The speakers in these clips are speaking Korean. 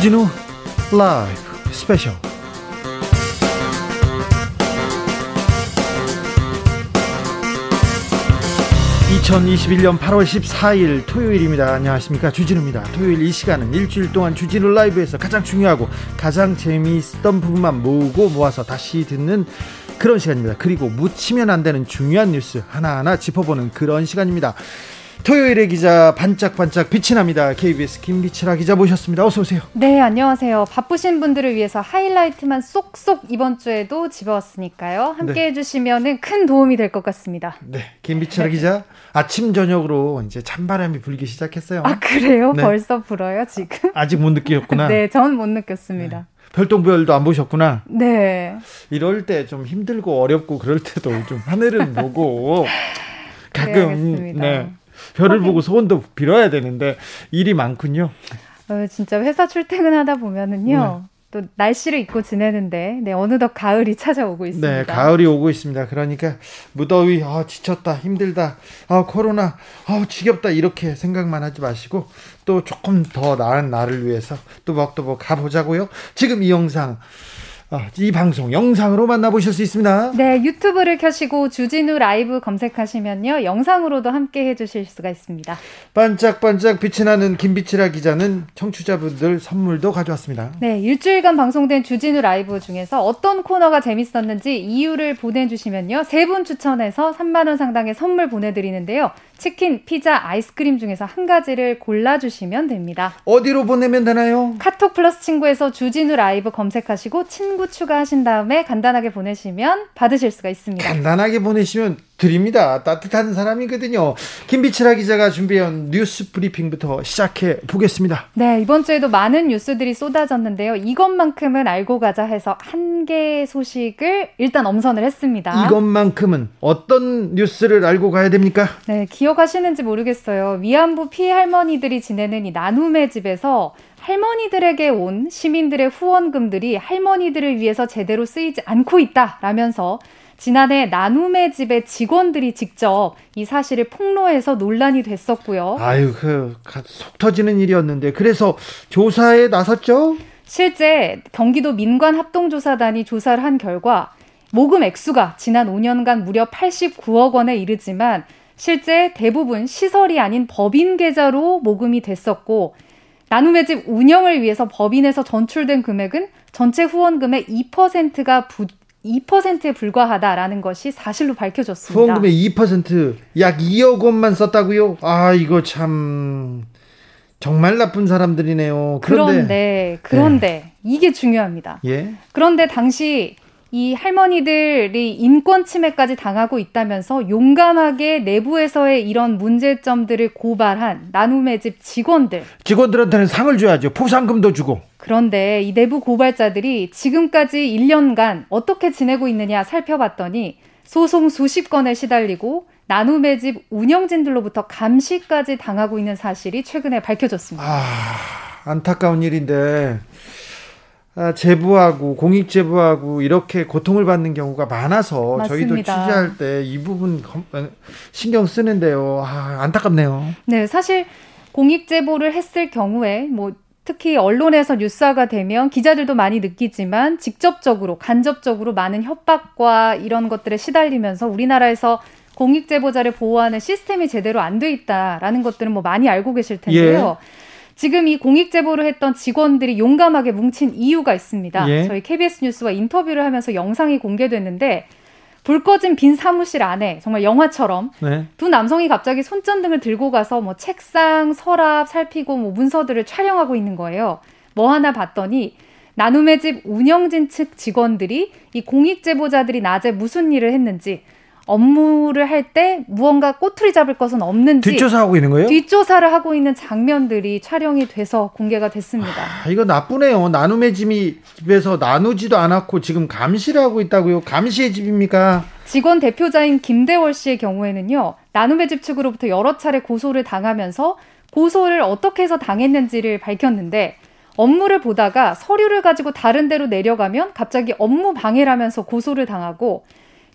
주진우 라이브 스페셜 2021년 8월 14일 토요일입니다. 안녕하십니까. 주진우입니다. 토요일 이 시간은 일주일 동안 주진우 라이브에서 가장 중요하고 가장 재미있었던 부분만 모으고 모아서 다시 듣는 그런 시간입니다. 그리고 묻히면 안 되는 중요한 뉴스 하나하나 짚어보는 그런 시간입니다. 토요일의 기자 반짝반짝 빛이 납니다. KBS 김비치라 기자 모셨습니다. 어서 오세요. 네, 안녕하세요. 바쁘신 분들을 위해서 하이라이트만 쏙쏙 이번 주에도 집어왔으니까요. 함께 네. 해주시면 큰 도움이 될 것 같습니다. 네, 김비치라 네. 기자 아침 저녁으로 이제 찬바람이 불기 시작했어요. 아 그래요? 네. 벌써 불어요 지금? 아직 못 느끼셨구나. 네, 전 못 느꼈습니다. 네. 별똥별도 안 보셨구나. 네. 이럴 때 좀 힘들고 어렵고 그럴 때도 좀 하늘을 보고 가끔 네. 별을 보고 소원도 빌어야 되는데 일이 많군요. 어, 진짜 회사 출퇴근하다 보면은요. 네. 또 날씨를 입고 지내는데 네 어느덧 가을이 찾아오고 있습니다. 네, 가을이 오고 있습니다. 그러니까 무더위 아 지쳤다 힘들다 아 코로나 아 지겹다 이렇게 생각만 하지 마시고 또 조금 더 나은 나를 위해서 또박또박 가보자고요. 지금 이 영상 아, 이 방송 영상으로 만나보실 수 있습니다. 네, 유튜브를 켜시고 주진우 라이브 검색하시면요. 영상으로도 함께 해주실 수가 있습니다. 반짝반짝 빛이 나는 김빛이라 기자는 청취자분들 선물도 가져왔습니다. 네, 일주일간 방송된 주진우 라이브 중에서 어떤 코너가 재밌었는지 이유를 보내주시면요. 세 분 추천해서 3만원 상당의 선물 보내드리는데요. 치킨, 피자, 아이스크림 중에서 한 가지를 골라주시면 됩니다. 어디로 보내면 되나요? 카톡 플러스 친구에서 주진우 라이브 검색하시고 친구 추가하신 다음에 간단하게 보내시면 받으실 수가 있습니다. 간단하게 보내시면 드립니다. 따뜻한 사람이거든요. 김비치라 기자가 준비한 뉴스 브리핑부터 시작해 보겠습니다. 네, 이번 주에도 많은 뉴스들이 쏟아졌는데요. 이것만큼은 알고 가자 해서 한개 소식을 일단 엄선을 했습니다. 이것만큼은 어떤 뉴스를 알고 가야 됩니까? 네, 기억하시는지 모르겠어요. 위안부 피해 할머니들이 지내는 이 나눔의 집에서 할머니들에게 온 시민들의 후원금들이 할머니들을 위해서 제대로 쓰이지 않고 있다라면서 지난해 나눔의 집의 직원들이 직접 이 사실을 폭로해서 논란이 됐었고요. 아유, 그, 속 터지는 일이었는데, 그래서 조사에 나섰죠? 실제 경기도 민관합동조사단이 조사를 한 결과 모금 액수가 지난 5년간 무려 89억 원에 이르지만 실제 대부분 시설이 아닌 법인 계좌로 모금이 됐었고 나눔의 집 운영을 위해서 법인에서 전출된 금액은 전체 후원금의 2%가 부, 2%에 불과하다라는 것이 사실로 밝혀졌습니다. 후원금의 2%약 2억 원만 썼다고요? 아 이거 참 정말 나쁜 사람들이네요. 그런데 그런데, 그런데 네. 이게 중요합니다. 예? 그런데 당시 이 할머니들이 인권 침해까지 당하고 있다면서 용감하게 내부에서의 이런 문제점들을 고발한 나눔의 집 직원들. 직원들한테는 상을 줘야죠. 포상금도 주고. 그런데 이 내부 고발자들이 지금까지 1년간 어떻게 지내고 있느냐 살펴봤더니 소송 수십 건에 시달리고 나눔의 집 운영진들로부터 감시까지 당하고 있는 사실이 최근에 밝혀졌습니다. 아, 안타까운 일인데 아, 제보하고 공익 제보하고 이렇게 고통을 받는 경우가 많아서 맞습니다. 저희도 취재할 때 이 부분 신경 쓰는데요. 아, 안타깝네요. 네, 사실 공익 제보를 했을 경우에 뭐 특히 언론에서 뉴스화가 되면 기자들도 많이 느끼지만 직접적으로 간접적으로 많은 협박과 이런 것들에 시달리면서 우리나라에서 공익 제보자를 보호하는 시스템이 제대로 안 돼 있다라는 것들은 뭐 많이 알고 계실 텐데요. 예. 지금 이 공익 제보를 했던 직원들이 용감하게 뭉친 이유가 있습니다. 예. 저희 KBS 뉴스와 인터뷰를 하면서 영상이 공개됐는데 불 꺼진 빈 사무실 안에 정말 영화처럼 네. 두 남성이 갑자기 손전등을 들고 가서 뭐 책상, 서랍 살피고 뭐 문서들을 촬영하고 있는 거예요. 뭐 하나 봤더니 나눔의 집 운영진 측 직원들이 이 공익 제보자들이 낮에 무슨 일을 했는지 업무를 할 때 무언가 꼬투리 잡을 것은 없는지 뒷조사하고 있는 거예요? 뒷조사를 하고 있는 장면들이 촬영이 돼서 공개가 됐습니다. 아, 이거 나쁘네요. 나눔의 집이 집에서 나누지도 않았고 지금 감시를 하고 있다고요. 감시의 집입니까? 직원 대표자인 김대월 씨의 경우에는요. 나눔의 집 측으로부터 여러 차례 고소를 당하면서 고소를 어떻게 해서 당했는지를 밝혔는데 업무를 보다가 서류를 가지고 다른 데로 내려가면 갑자기 업무 방해라면서 고소를 당하고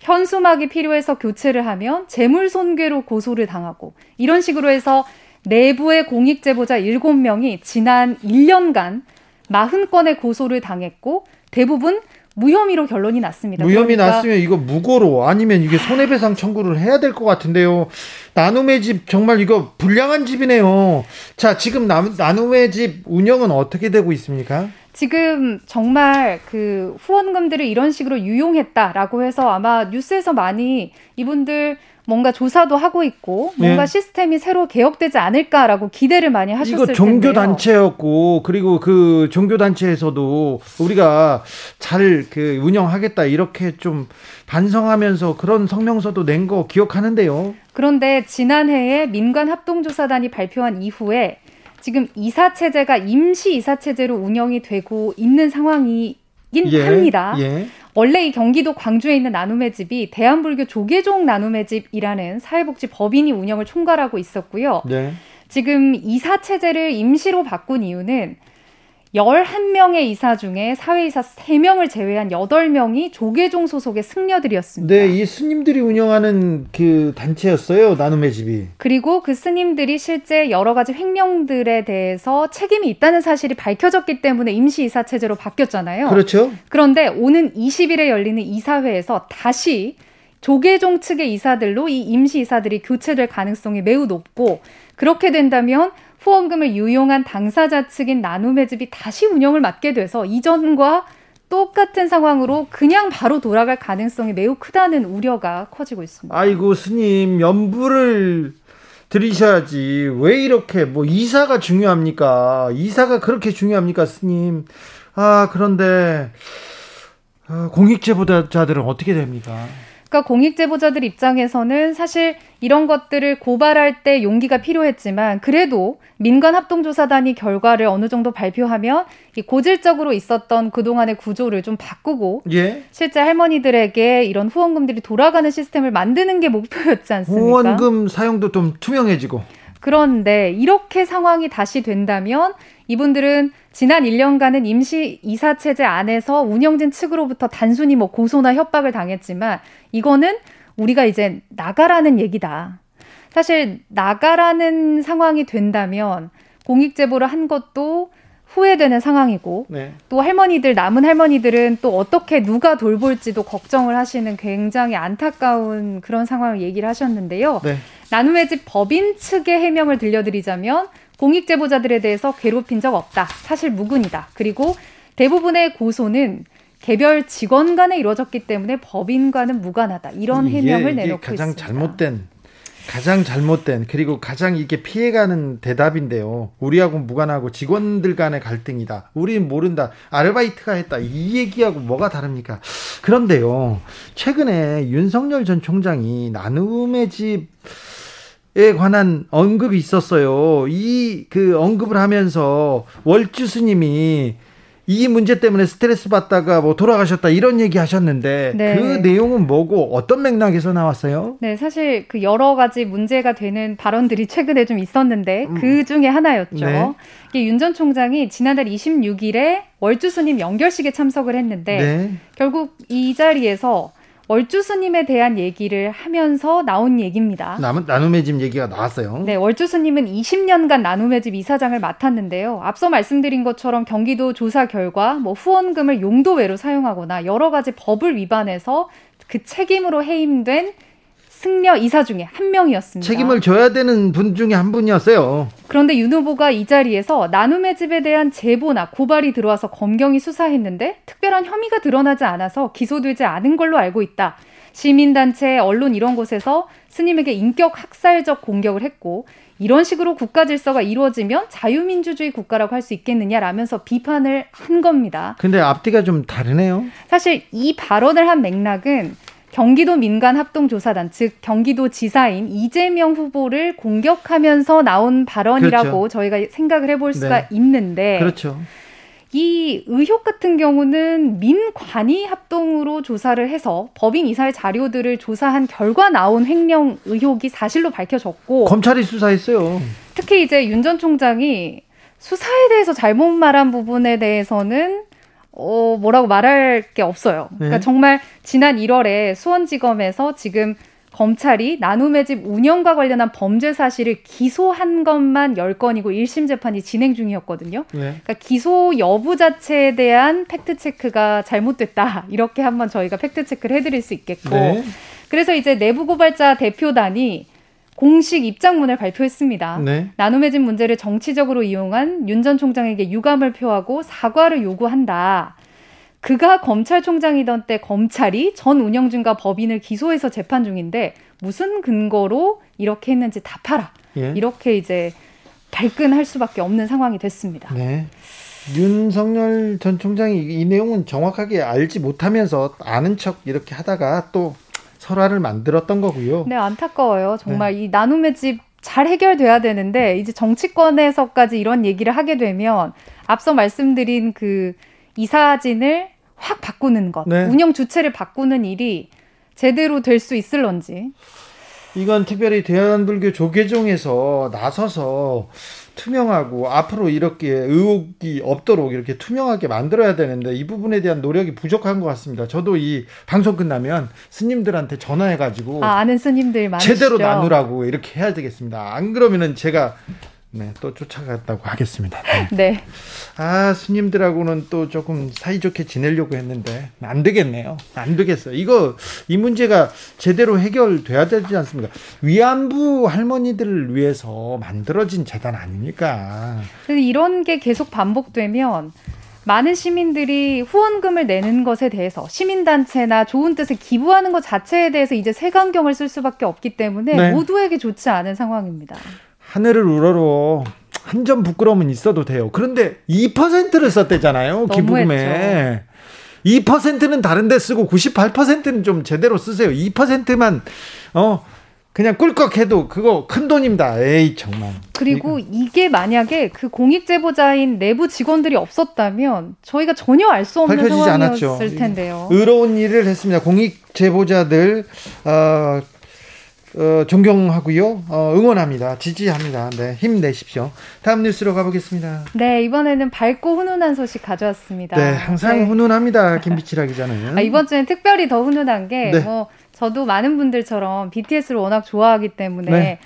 현수막이 필요해서 교체를 하면 재물 손괴로 고소를 당하고 이런 식으로 해서 내부의 공익 제보자 7명이 지난 1년간 40건의 고소를 당했고 대부분 무혐의로 결론이 났습니다. 무혐의 그러니까 났으면 이거 무고로 아니면 이게 손해배상 청구를 해야 될 것 같은데요. 나눔의 집 정말 이거 불량한 집이네요. 자, 지금 나, 나눔의 집 운영은 어떻게 되고 있습니까? 지금 정말 그 후원금들을 이런 식으로 유용했다라고 해서 아마 뉴스에서 많이 이분들 뭔가 조사도 하고 있고 뭔가 네. 시스템이 새로 개혁되지 않을까라고 기대를 많이 하셨을 텐데요. 이거 종교 단체였고 그리고 그 종교 단체에서도 우리가 잘 그 운영하겠다 이렇게 좀 반성하면서 그런 성명서도 낸 거 기억하는데요. 그런데 지난해에 민간 합동조사단이 발표한 이후에 지금 이사 체제가 임시 이사 체제로 운영이 되고 있는 상황이 긴 예, 합니다. 예. 원래 이 경기도 광주에 있는 나눔의 집이 대한불교 조계종 나눔의 집이라는 사회복지 법인이 운영을 총괄하고 있었고요. 네. 지금 이사 체제를 임시로 바꾼 이유는 11명의 이사 중에 사회이사 3명을 제외한 8명이 조계종 소속의 승려들이었습니다. 네, 이 스님들이 운영하는 그 단체였어요. 나눔의 집이. 그리고 그 스님들이 실제 여러 가지 횡령들에 대해서 책임이 있다는 사실이 밝혀졌기 때문에 임시 이사 체제로 바뀌었잖아요. 그렇죠. 그런데 오는 20일에 열리는 이사회에서 다시 조계종 측의 이사들로 이 임시 이사들이 교체될 가능성이 매우 높고 그렇게 된다면 후원금을 유용한 당사자 측인 나눔의 집이 다시 운영을 맡게 돼서 이전과 똑같은 상황으로 그냥 바로 돌아갈 가능성이 매우 크다는 우려가 커지고 있습니다. 아이고 스님 연부를 들이셔야지 왜 이렇게 뭐 이사가 중요합니까? 이사가 그렇게 중요합니까 스님? 아 그런데 아, 공익제보자들은 어떻게 됩니까? 그러니까 공익 제보자들 입장에서는 사실 이런 것들을 고발할 때 용기가 필요했지만 그래도 민간 합동조사단이 결과를 어느 정도 발표하면 이 고질적으로 있었던 그동안의 구조를 좀 바꾸고 예? 실제 할머니들에게 이런 후원금들이 돌아가는 시스템을 만드는 게 목표였지 않습니까? 후원금 사용도 좀 투명해지고 그런데 이렇게 상황이 다시 된다면 이분들은 지난 1년간은 임시 이사 체제 안에서 운영진 측으로부터 단순히 뭐 고소나 협박을 당했지만 이거는 우리가 이제 나가라는 얘기다. 사실 나가라는 상황이 된다면 공익 제보를 한 것도 후회되는 상황이고 네. 또 할머니들 남은 할머니들은 또 어떻게 누가 돌볼지도 걱정을 하시는 굉장히 안타까운 그런 상황을 얘기를 하셨는데요. 네. 나눔의 집 법인 측의 해명을 들려드리자면 공익 제보자들에 대해서 괴롭힌 적 없다. 사실 무근이다. 그리고 대부분의 고소는 개별 직원 간에 이루어졌기 때문에 법인과는 무관하다. 이런 해명을 이게, 내놓고 가장 있습니다. 잘못된 가장 잘못된 그리고 가장 이게 피해가는 대답인데요. 우리하고 무관하고 직원들 간의 갈등이다. 우리는 모른다. 아르바이트가 했다. 이 얘기하고 뭐가 다릅니까? 그런데요. 최근에 윤석열 전 총장이 나눔의 집 에 관한 언급이 있었어요. 이 그 언급을 하면서 월주 스님이 이 문제 때문에 스트레스 받다가 뭐 돌아가셨다 이런 얘기 하셨는데 네. 그 내용은 뭐고 어떤 맥락에서 나왔어요? 네, 사실 그 여러 가지 문제가 되는 발언들이 최근에 좀 있었는데 음. 그 중에 하나였죠. 네. 이게 윤 전 총장이 지난달 26일에 월주 스님 연결식에 참석을 했는데 네. 결국 이 자리에서 월주 스님에 대한 얘기를 하면서 나온 얘기입니다. 나눔의 집 얘기가 나왔어요. 네, 월주 스님은 20년간 나눔의 집 이사장을 맡았는데요. 앞서 말씀드린 것처럼 경기도 조사 결과 뭐 후원금을 용도외로 사용하거나 여러 가지 법을 위반해서 그 책임으로 해임된 승려 이사 중에 한 명이었습니다. 책임을 져야 되는 분 중에 한 분이었어요. 그런데 윤 후보가 이 자리에서 나눔의 집에 대한 제보나 고발이 들어와서 검경이 수사했는데 특별한 혐의가 드러나지 않아서 기소되지 않은 걸로 알고 있다. 시민단체, 언론 이런 곳에서 스님에게 인격 학살적 공격을 했고 이런 식으로 국가 질서가 이루어지면 자유민주주의 국가라고 할 수 있겠느냐라면서 비판을 한 겁니다. 근데 앞뒤가 좀 다르네요. 사실 이 발언을 한 맥락은 경기도 민간 합동조사단, 즉 경기도 지사인 이재명 후보를 공격하면서 나온 발언이라고 그렇죠. 저희가 생각을 해볼 수가 네. 있는데 그렇죠. 이 의혹 같은 경우는 민관이 합동으로 조사를 해서 법인 이사의 자료들을 조사한 결과 나온 횡령 의혹이 사실로 밝혀졌고 검찰이 수사했어요. 특히 이제 윤 전 총장이 수사에 대해서 잘못 말한 부분에 대해서는 어, 뭐라고 말할 게 없어요. 그러니까 네. 정말 지난 1월에 수원지검에서 지금 검찰이 나눔의 집 운영과 관련한 범죄 사실을 기소한 것만 10건이고 1심 재판이 진행 중이었거든요. 네. 그러니까 기소 여부 자체에 대한 팩트 체크가 잘못됐다. 이렇게 한번 저희가 팩트 체크를 해 드릴 수 있겠고. 네. 그래서 이제 내부 고발자 대표단이 공식 입장문을 발표했습니다. 네. 나눔의 집 문제를 정치적으로 이용한 윤 전 총장에게 유감을 표하고 사과를 요구한다. 그가 검찰총장이던 때 검찰이 전 운영진과 법인을 기소해서 재판 중인데 무슨 근거로 이렇게 했는지 답하라. 예. 이렇게 이제 발끈할 수밖에 없는 상황이 됐습니다. 네. 윤석열 전 총장이 이 내용은 정확하게 알지 못하면서 아는 척 이렇게 하다가 또 설화를 만들었던 거고요. 네, 안타까워요. 정말 네. 이 나눔의 집 잘 해결돼야 되는데 이제 정치권에서까지 이런 얘기를 하게 되면 앞서 말씀드린 그 이사진을 확 바꾸는 것, 네. 운영 주체를 바꾸는 일이 제대로 될 수 있을런지. 이건 특별히 대한불교 조계종에서 나서서 투명하고 앞으로 이렇게 의혹이 없도록 이렇게 투명하게 만들어야 되는데 이 부분에 대한 노력이 부족한 것 같습니다. 저도 이 방송 끝나면 스님들한테 전화해가지고 아, 아는 스님들 많으시죠? 제대로 나누라고 이렇게 해야 되겠습니다. 안 그러면은 제가 네, 또 쫓아갔다고 하겠습니다. 네. 네. 아, 스님들하고는 또 조금 사이좋게 지내려고 했는데 안 되겠네요. 안 되겠어요. 이거 이 문제가 제대로 해결돼야 되지 않습니까? 위안부 할머니들을 위해서 만들어진 재단 아닙니까? 이런 게 계속 반복되면 많은 시민들이 후원금을 내는 것에 대해서 시민단체나 좋은 뜻을 기부하는 것 자체에 대해서 이제 색안경을 쓸 수밖에 없기 때문에 네. 모두에게 좋지 않은 상황입니다. 하늘을 우러러 한 점 부끄러움은 있어도 돼요. 그런데 2%를 썼대잖아요. 기부금에. 2%는 다른 데 쓰고 98%는 좀 제대로 쓰세요. 2%만 어 그냥 꿀꺽해도 그거 큰 돈입니다. 에이 정말. 그리고 이게 만약에 그 공익 제보자인 내부 직원들이 없었다면 저희가 전혀 알 수 없는 상황이었을 않았죠. 텐데요. 의로운 일을 했습니다. 공익 제보자들 어, 어, 존경하고요. 어, 응원합니다. 지지합니다. 네, 힘내십시오. 다음 뉴스로 가보겠습니다. 네, 이번에는 밝고 훈훈한 소식 가져왔습니다. 네, 항상 네. 훈훈합니다. 김비치라 기자는. 아, 이번 주엔 특별히 더 훈훈한 게, 네. 뭐, 저도 많은 분들처럼 BTS를 워낙 좋아하기 때문에, 네.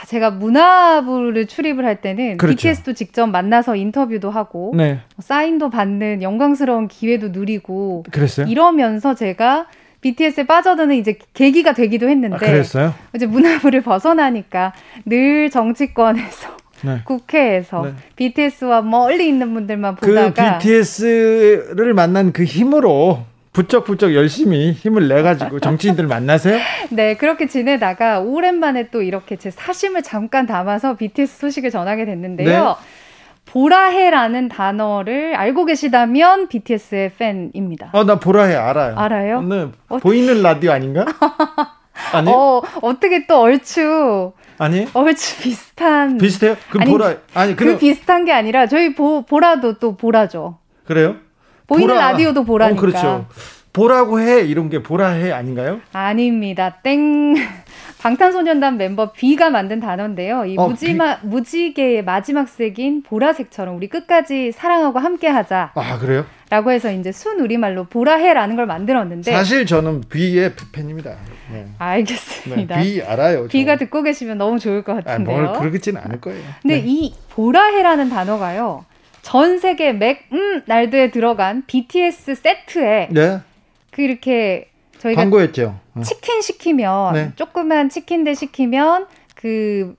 아, 제가 문화부를 출입을 할 때는 그렇죠. BTS도 직접 만나서 인터뷰도 하고 네. 사인도 받는 영광스러운 기회도 누리고 그랬어요? 이러면서 제가 BTS에 빠져드는 이제 계기가 되기도 했는데. 아, 그랬어요? 이제 문화부를 벗어나니까 늘 정치권에서 네. 국회에서 네. BTS와 멀리 있는 분들만 그 보다가 그 BTS를 만난 그 힘으로 부쩍부쩍 열심히 힘을 내 가지고 정치인들 만나세요? 네, 그렇게 지내다가 오랜만에 또 이렇게 제 사심을 잠깐 담아서 BTS 소식을 전하게 됐는데요. 네. 보라해라는 단어를 알고 계시다면 BTS의 팬입니다. 어, 나 보라해 알아요. 알아요? 네, 어, 보이는 라디오 아닌가? 아니? 어, 어떻게 또 얼추 아니? 얼추 비슷한 비슷해요? 그 아니, 보라 아니 그 비슷한 게 아니라 저희 보, 보라도 또 보라죠. 그래요? 보이는 보라. 라디오도 보라니까. 어, 그렇죠. 보라고 해 이런 게 보라 해 아닌가요? 아닙니다. 땡. 방탄소년단 멤버 B가 만든 단어인데요. 이 어, 무지마, 비... 무지개의 마지막 색인 보라색처럼 우리 끝까지 사랑하고 함께하자. 아 그래요? 라고 해서 이제 순 우리말로 보라해라는 걸 만들었는데 사실 저는 B의 팬입니다. 네. 알겠습니다. 네, B 알아요. B가 듣고 계시면 너무 좋을 것 같은데요. 아, 뭘 그러지는 않을 거예요. 근데 네. 이 보라해라는 단어가요. 전 세계 맥, 음, 날드에 들어간 BTS 세트에 네. 그 이렇게 저희가 광고했죠. 어. 치킨 시키면 네. 조그만 치킨들 시키면 그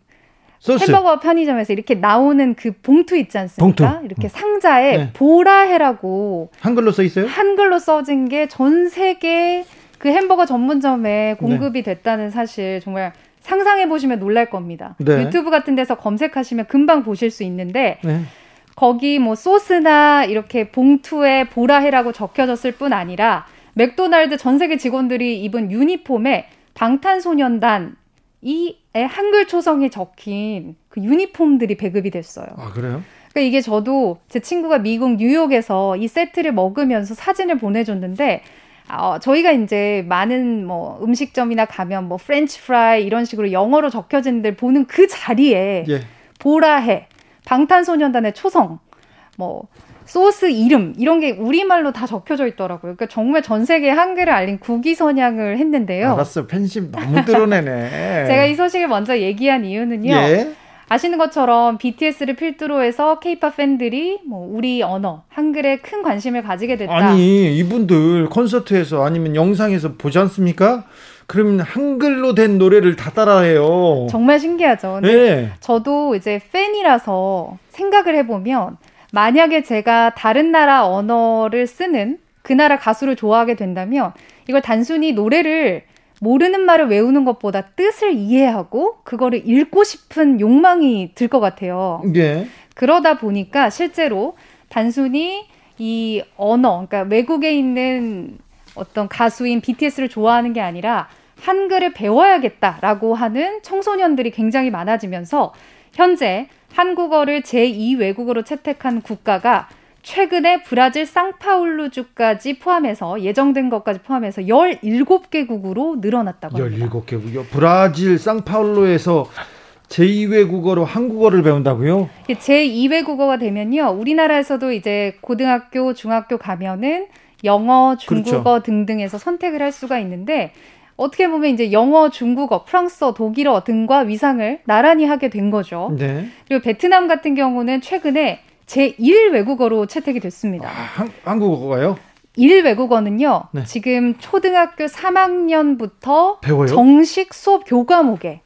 소스. 햄버거 편의점에서 이렇게 나오는 그 봉투 있지 않습니까? 봉투. 이렇게 어. 상자에 네. 보라해라고 한글로 써 있어요? 한글로 써진 게 전 세계 그 햄버거 전문점에 공급이 네. 됐다는 사실 정말 상상해 보시면 놀랄 겁니다. 네. 유튜브 같은 데서 검색하시면 금방 보실 수 있는데 네. 거기 뭐 소스나 이렇게 봉투에 보라해라고 적혀졌을 뿐 아니라 맥도날드 전 세계 직원들이 입은 유니폼에 방탄소년단 이 한글 초성이 적힌 그 유니폼들이 배급이 됐어요. 아 그래요? 그러니까 이게 저도 제 친구가 미국 뉴욕에서 이 세트를 먹으면서 사진을 보내줬는데 어, 저희가 이제 많은 뭐 음식점이나 가면 뭐 프렌치 프라이 이런 식으로 영어로 적혀진 데 보는 그 자리에 예. 보라해 방탄소년단의 초성 뭐 소스 이름 이런 게 우리말로 다 적혀져 있더라고요. 그러니까 정말 전 세계 한글을 알린 국위 선양을 했는데요. 알았어. 팬심 너무 드러내네. 제가 이 소식을 먼저 얘기한 이유는요. 예? 아시는 것처럼 BTS를 필두로 해서 케이팝 팬들이 뭐 우리 언어 한글에 큰 관심을 가지게 됐다. 아니 이분들 콘서트에서 아니면 영상에서 보지 않습니까? 그러면 한글로 된 노래를 다 따라해요. 정말 신기하죠. 네. 저도 이제 팬이라서 생각을 해보면 만약에 제가 다른 나라 언어를 쓰는 그 나라 가수를 좋아하게 된다면 이걸 단순히 노래를 모르는 말을 외우는 것보다 뜻을 이해하고 그거를 읽고 싶은 욕망이 들 것 같아요. 예. 그러다 보니까 실제로 단순히 이 언어, 그러니까 외국에 있는 어떤 가수인 BTS를 좋아하는 게 아니라 한글을 배워야겠다라고 하는 청소년들이 굉장히 많아지면서 현재 한국어를 제2 외국어로 채택한 국가가 최근에 브라질 상파울루주까지 포함해서 예정된 것까지 포함해서 17개국으로 늘어났다고 합니다. 17개국이요? 브라질 상파울루에서 제2외국어로 한국어를 배운다고요? 제2외국어가 되면요. 우리나라에서도 이제 고등학교, 중학교 가면은 영어, 중국어 그렇죠. 등등에서 선택을 할 수가 있는데 어떻게 보면 이제 영어, 중국어, 프랑스어, 독일어 등과 위상을 나란히 하게 된 거죠. 네. 그리고 베트남 같은 경우는 최근에 제1 외국어로 채택이 됐습니다. 아, 한, 한국어가요? 1 외국어는요. 네. 지금 초등학교 3학년부터 배워요? 정식 수업 교과목에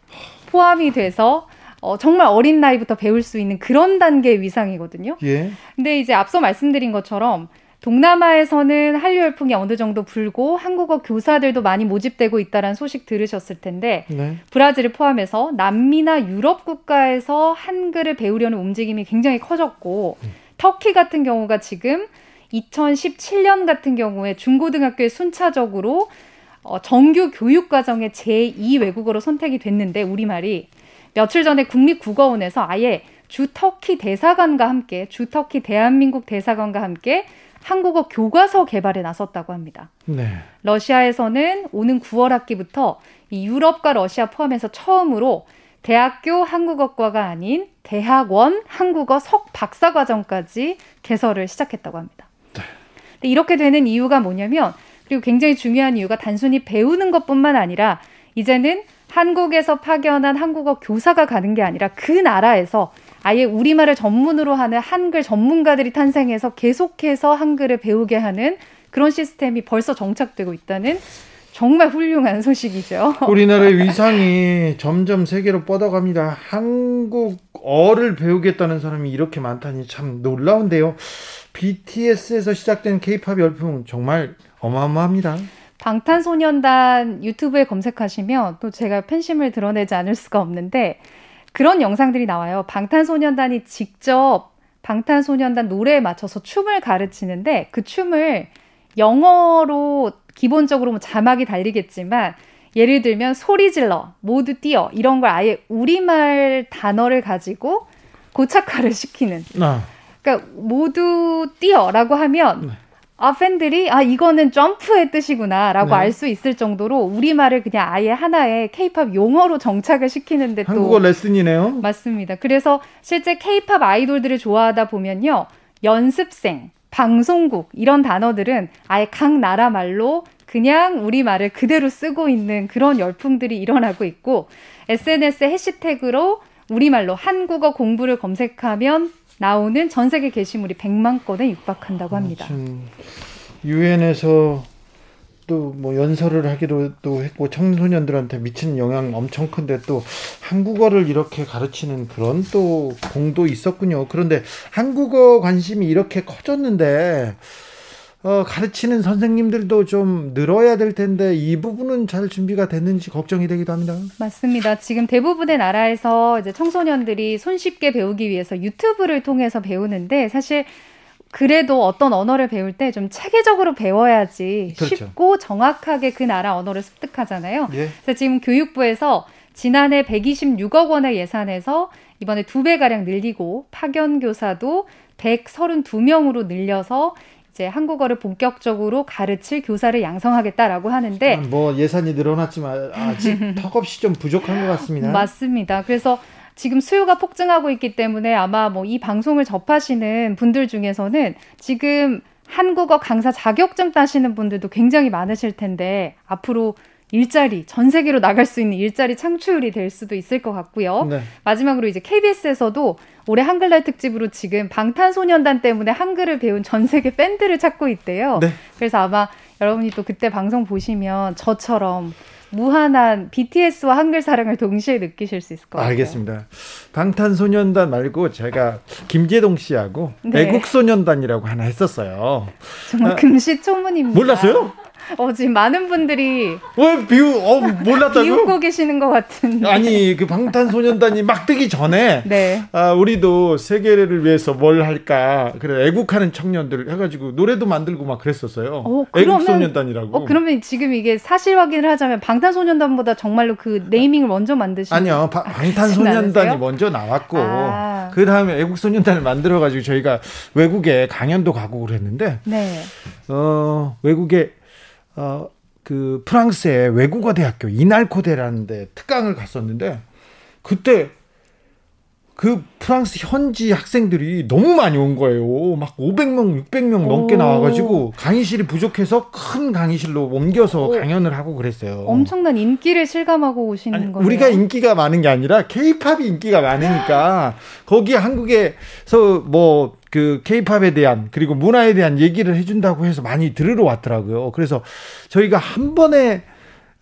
포함이 돼서 어, 정말 어린 나이부터 배울 수 있는 그런 단계의 위상이거든요. 예. 근데 이제 앞서 말씀드린 것처럼 동남아에서는 한류 열풍이 어느 정도 불고 한국어 교사들도 많이 모집되고 있다는 소식 들으셨을 텐데 네. 브라질을 포함해서 남미나 유럽 국가에서 한글을 배우려는 움직임이 굉장히 커졌고 음. 터키 같은 경우가 지금 2017년 같은 경우에 중고등학교에 순차적으로 어, 정규 교육 과정의 제2 외국어로 선택이 됐는데 우리말이 며칠 전에 국립국어원에서 아예 주 터키 대사관과 함께 주 터키 대한민국 대사관과 함께 한국어 교과서 개발에 나섰다고 합니다. 네. 러시아에서는 오는 9월 학기부터 이 유럽과 러시아 포함해서 처음으로 대학교 한국어과가 아닌 대학원 한국어 석 박사 과정까지 개설을 시작했다고 합니다. 네. 이렇게 되는 이유가 뭐냐면 그리고 굉장히 중요한 이유가 단순히 배우는 것뿐만 아니라 이제는 한국에서 파견한 한국어 교사가 가는 게 아니라 그 나라에서 아예 우리말을 전문으로 하는 한글 전문가들이 탄생해서 계속해서 한글을 배우게 하는 그런 시스템이 벌써 정착되고 있다는 정말 훌륭한 소식이죠. 우리나라의 위상이 점점 세계로 뻗어갑니다. 한국어를 배우겠다는 사람이 이렇게 많다니 참 놀라운데요. BTS에서 시작된 K-팝 열풍 정말 어마어마합니다. 방탄소년단 유튜브에 검색하시면 또 제가 팬심을 드러내지 않을 수가 없는데 그런 영상들이 나와요. 방탄소년단이 직접 방탄소년단 노래에 맞춰서 춤을 가르치는데 그 춤을 영어로 기본적으로 뭐 자막이 달리겠지만 예를 들면 소리 질러, 모두 뛰어 이런 걸 아예 우리말 단어를 가지고 고착화를 시키는. 아. 그러니까 모두 뛰어라고 하면 네. 아, 팬들이, 아, 이거는 점프의 뜻이구나 라고 네. 알수 있을 정도로 우리말을 그냥 아예 하나의 케이팝 용어로 정착을 시키는데 또. 한국어 레슨이네요? 맞습니다. 그래서 실제 케이팝 아이돌들을 좋아하다 보면요. 연습생, 방송국, 이런 단어들은 아예 각 나라 말로 그냥 우리말을 그대로 쓰고 있는 그런 열풍들이 일어나고 있고, SNS 해시태그로 우리말로 한국어 공부를 검색하면 나오는 전 세계 게시물이 100만 건에 육박한다고 합니다. 유엔에서 또 뭐 연설을 하기도 또 했고 청소년들한테 미치는 영향 엄청 큰데 또 한국어를 이렇게 가르치는 그런 또 공도 있었군요. 그런데 한국어 관심이 이렇게 커졌는데 어, 가르치는 선생님들도 좀 늘어야 될 텐데 이 부분은 잘 준비가 됐는지 걱정이 되기도 합니다. 맞습니다. 지금 대부분의 나라에서 이제 청소년들이 손쉽게 배우기 위해서 유튜브를 통해서 배우는데 사실 그래도 어떤 언어를 배울 때 좀 체계적으로 배워야지 그렇죠. 쉽고 정확하게 그 나라 언어를 습득하잖아요. 예. 그래서 지금 교육부에서 지난해 126억 원의 예산에서 이번에 두 배 가량 늘리고 파견 교사도 132명으로 늘려서 이제 한국어를 본격적으로 가르칠 교사를 양성하겠다라고 하는데 뭐 예산이 늘어났지만 아직 턱없이 좀 부족한 것 같습니다. 맞습니다. 그래서 지금 수요가 폭증하고 있기 때문에 아마 뭐 이 방송을 접하시는 분들 중에서는 지금 한국어 강사 자격증 따시는 분들도 굉장히 많으실 텐데 앞으로 일자리 전 세계로 나갈 수 있는 일자리 창출이 될 수도 있을 것 같고요. 네. 마지막으로 이제 KBS에서도 올해 한글날 특집으로 지금 방탄소년단 때문에 한글을 배운 전 세계 팬들을 찾고 있대요. 네. 그래서 아마 여러분이 또 그때 방송 보시면 저처럼 무한한 BTS와 한글 사랑을 동시에 느끼실 수 있을 것 같아요. 알겠습니다. 방탄소년단 말고 제가 김재동 씨하고 네. 애국소년단이라고 하나 했었어요. 정말 금시초문입니다. 몰랐어요? 어, 지금 많은 분들이 왜 비우 어 몰랐다고 비웃고 계시는 것 같은 아니 그 방탄소년단이 막 뜨기 전에 네. 아 우리도 세계를 위해서 뭘 할까 그래 애국하는 청년들 해가지고 노래도 만들고 막 그랬었어요. 어, 애국소년단이라고. 어, 그러면 지금 이게 사실 확인을 하자면 방탄소년단보다 정말로 그 네이밍을 먼저 만드신 아니요 바, 방탄소년단이 먼저 나왔고 아. 그 다음에 애국소년단을 만들어가지고 저희가 외국에 강연도 가고 그랬는데 네. 어 외국에 어, 그 프랑스의 외국어 대학교 이날코데라는 데 특강을 갔었는데 그때 그 프랑스 현지 학생들이 너무 많이 온 거예요. 막 500명, 600명 넘게 나와가지고 강의실이 부족해서 큰 강의실로 옮겨서 오. 강연을 하고 그랬어요. 엄청난 인기를 실감하고 오시는 거예요. 우리가 인기가 많은 게 아니라 케이팝이 인기가 많으니까 거기 한국에서 뭐 그 케이팝에 대한 그리고 문화에 대한 얘기를 해준다고 해서 많이 들으러 왔더라고요. 그래서 저희가 한 번에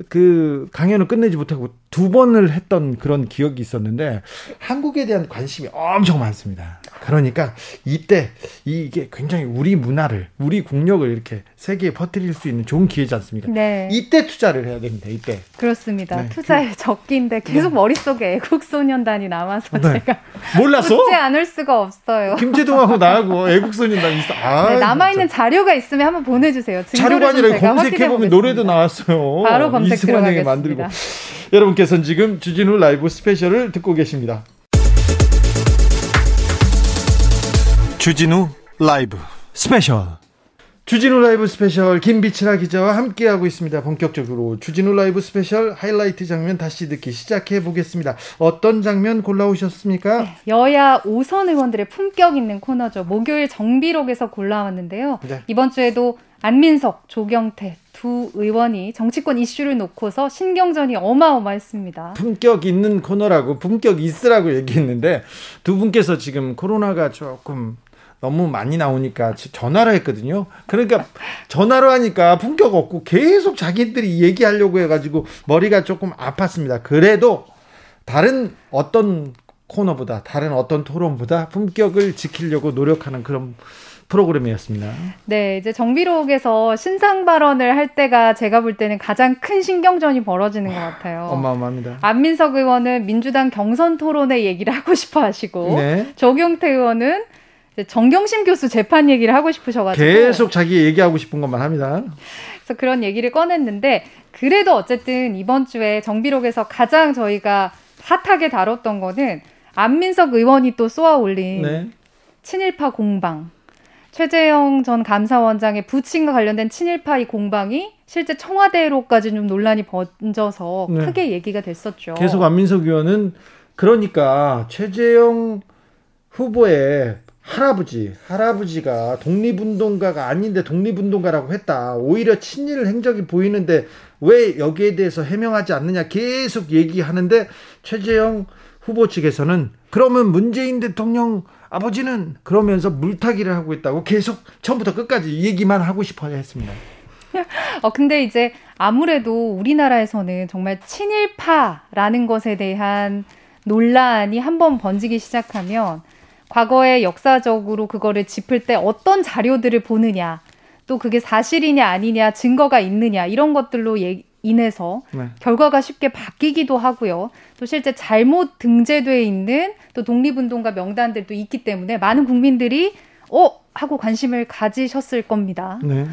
그 강연을 끝내지 못하고 두 번을 했던 그런 기억이 있었는데 한국에 대한 관심이 엄청 많습니다. 그러니까 이때 이게 굉장히 우리 문화를 우리 국력을 이렇게 세계에 퍼뜨릴 수 있는 좋은 기회지 않습니까? 네. 이때 투자를 해야 됩니다. 이때. 그렇습니다. 네. 투자의 그, 적기인데 계속 네. 머릿속에 애국소년단이 남아서 네. 제가 몰랐어? 웃지 않을 수가 없어요. 김재동하고 나하고 애국소년단이 있어. 아, 네, 남아 있는 자료가 있으면 한번 보내 주세요. 자료가 아니라 검색해 보면 노래도 나왔어요. 바로 검색 들어가겠습니다. 만들고. 여러분께서는 지금 주진우 라이브 스페셜을 듣고 계십니다. 주진우 라이브 스페셜 주진우 라이브 스페셜 김빛이라 기자와 함께하고 있습니다. 본격적으로 주진우 라이브 스페셜 하이라이트 장면 다시 듣기 시작해 보겠습니다. 어떤 장면 골라오셨습니까? 네, 여야 5선 의원들의 품격 있는 코너죠. 목요일 정비록에서 골라왔는데요. 네. 이번 주에도 안민석, 조경태, 두 의원이 정치권 이슈를 놓고서 신경전이 어마어마했습니다. 품격 있는 코너라고 품격 있으라고 얘기했는데 두 분께서 지금 코로나가 조금 너무 많이 나오니까 전화로 했거든요. 그러니까 전화로 하니까 품격 없고 계속 자기들이 얘기하려고 해가지고 머리가 조금 아팠습니다. 그래도 다른 어떤 코너보다 다른 어떤 토론보다 품격을 지키려고 노력하는 그런 프로그램이었습니다. 네, 이제 정비록에서 신상 발언을 할 때가 제가 볼 때는 가장 큰 신경전이 벌어지는 것 같아요. 어마어마합니다. 안민석 의원은 민주당 경선 토론회 얘기를 하고 싶어 하시고 네. 조경태 의원은 정경심 교수 재판 얘기를 하고 싶으셔가지고 계속 자기 얘기하고 싶은 것만 합니다. 그래서 그런 얘기를 꺼냈는데 그래도 어쨌든 이번 주에 정비록에서 가장 저희가 핫하게 다뤘던 거는 안민석 의원이 또 쏘아 올린 네. 친일파 공방. 최재형 전 감사원장의 부친과 관련된 친일파 이 공방이 실제 청와대로까지 좀 논란이 번져서 네. 크게 얘기가 됐었죠. 계속 안민석 의원은 그러니까 최재형 후보의 할아버지, 할아버지가 독립운동가가 아닌데 독립운동가라고 했다. 오히려 친일 행적이 보이는데 왜 여기에 대해서 해명하지 않느냐 계속 얘기하는데 최재형 후보 측에서는 그러면 문재인 대통령 아버지는 그러면서 물타기를 하고 있다고 계속 처음부터 끝까지 얘기만 하고 싶어 했습니다. 어, 근데 이제 아무래도 우리나라에서는 정말 친일파라는 것에 대한 논란이 한번 번지기 시작하면 과거에 역사적으로 그거를 짚을 때 어떤 자료들을 보느냐, 또 그게 사실이냐 아니냐, 증거가 있느냐, 이런 것들로 예, 인해서 네. 결과가 쉽게 바뀌기도 하고요. 또 실제 잘못 등재돼 있는 또 독립운동가 명단들도 있기 때문에 많은 국민들이 어 하고 관심을 가지셨을 겁니다. 네.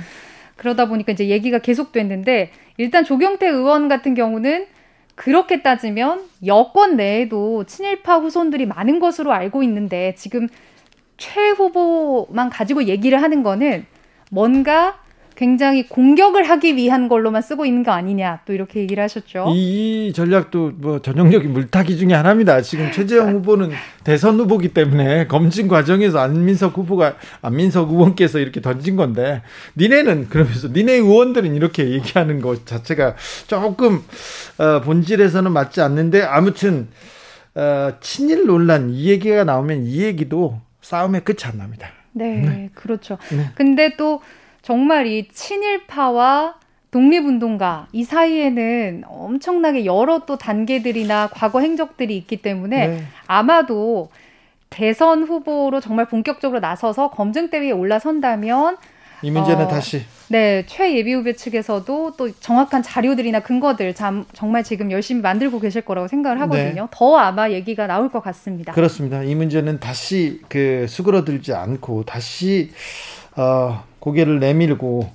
그러다 보니까 이제 얘기가 계속됐는데 일단 조경태 의원 같은 경우는 그렇게 따지면 여권 내에도 친일파 후손들이 많은 것으로 알고 있는데 지금 최 후보만 가지고 얘기를 하는 거는 뭔가 굉장히 공격을 하기 위한 걸로만 쓰고 있는 거 아니냐 또 이렇게 얘기를 하셨죠. 이 전략도 뭐 전형적인 물타기 중에 하나입니다. 지금 최재형 후보는 대선 후보기 때문에 검증 과정에서 안민석 후보가 안민석 의원께서 이렇게 던진 건데 니네는 그러면서 니네 의원들은 이렇게 얘기하는 것 자체가 조금 어, 본질에서는 맞지 않는데 아무튼 어, 친일 논란 이 얘기가 나오면 이 얘기도 싸움의 끝이 안 납니다. 네, 네. 그렇죠. 네. 근데 또 정말 이 친일파와 독립운동가 이 사이에는 엄청나게 여러 또 단계들이나 과거 행적들이 있기 때문에 네. 아마도 대선 후보로 정말 본격적으로 나서서 검증대회에 올라선다면 이 문제는 어, 다시 네 최예비 후보 측에서도 또 정확한 자료들이나 근거들 참, 정말 지금 열심히 만들고 계실 거라고 생각을 하거든요. 네. 더 아마 얘기가 나올 것 같습니다. 그렇습니다. 이 문제는 다시 그 수그러들지 않고 다시 어, 고개를 내밀고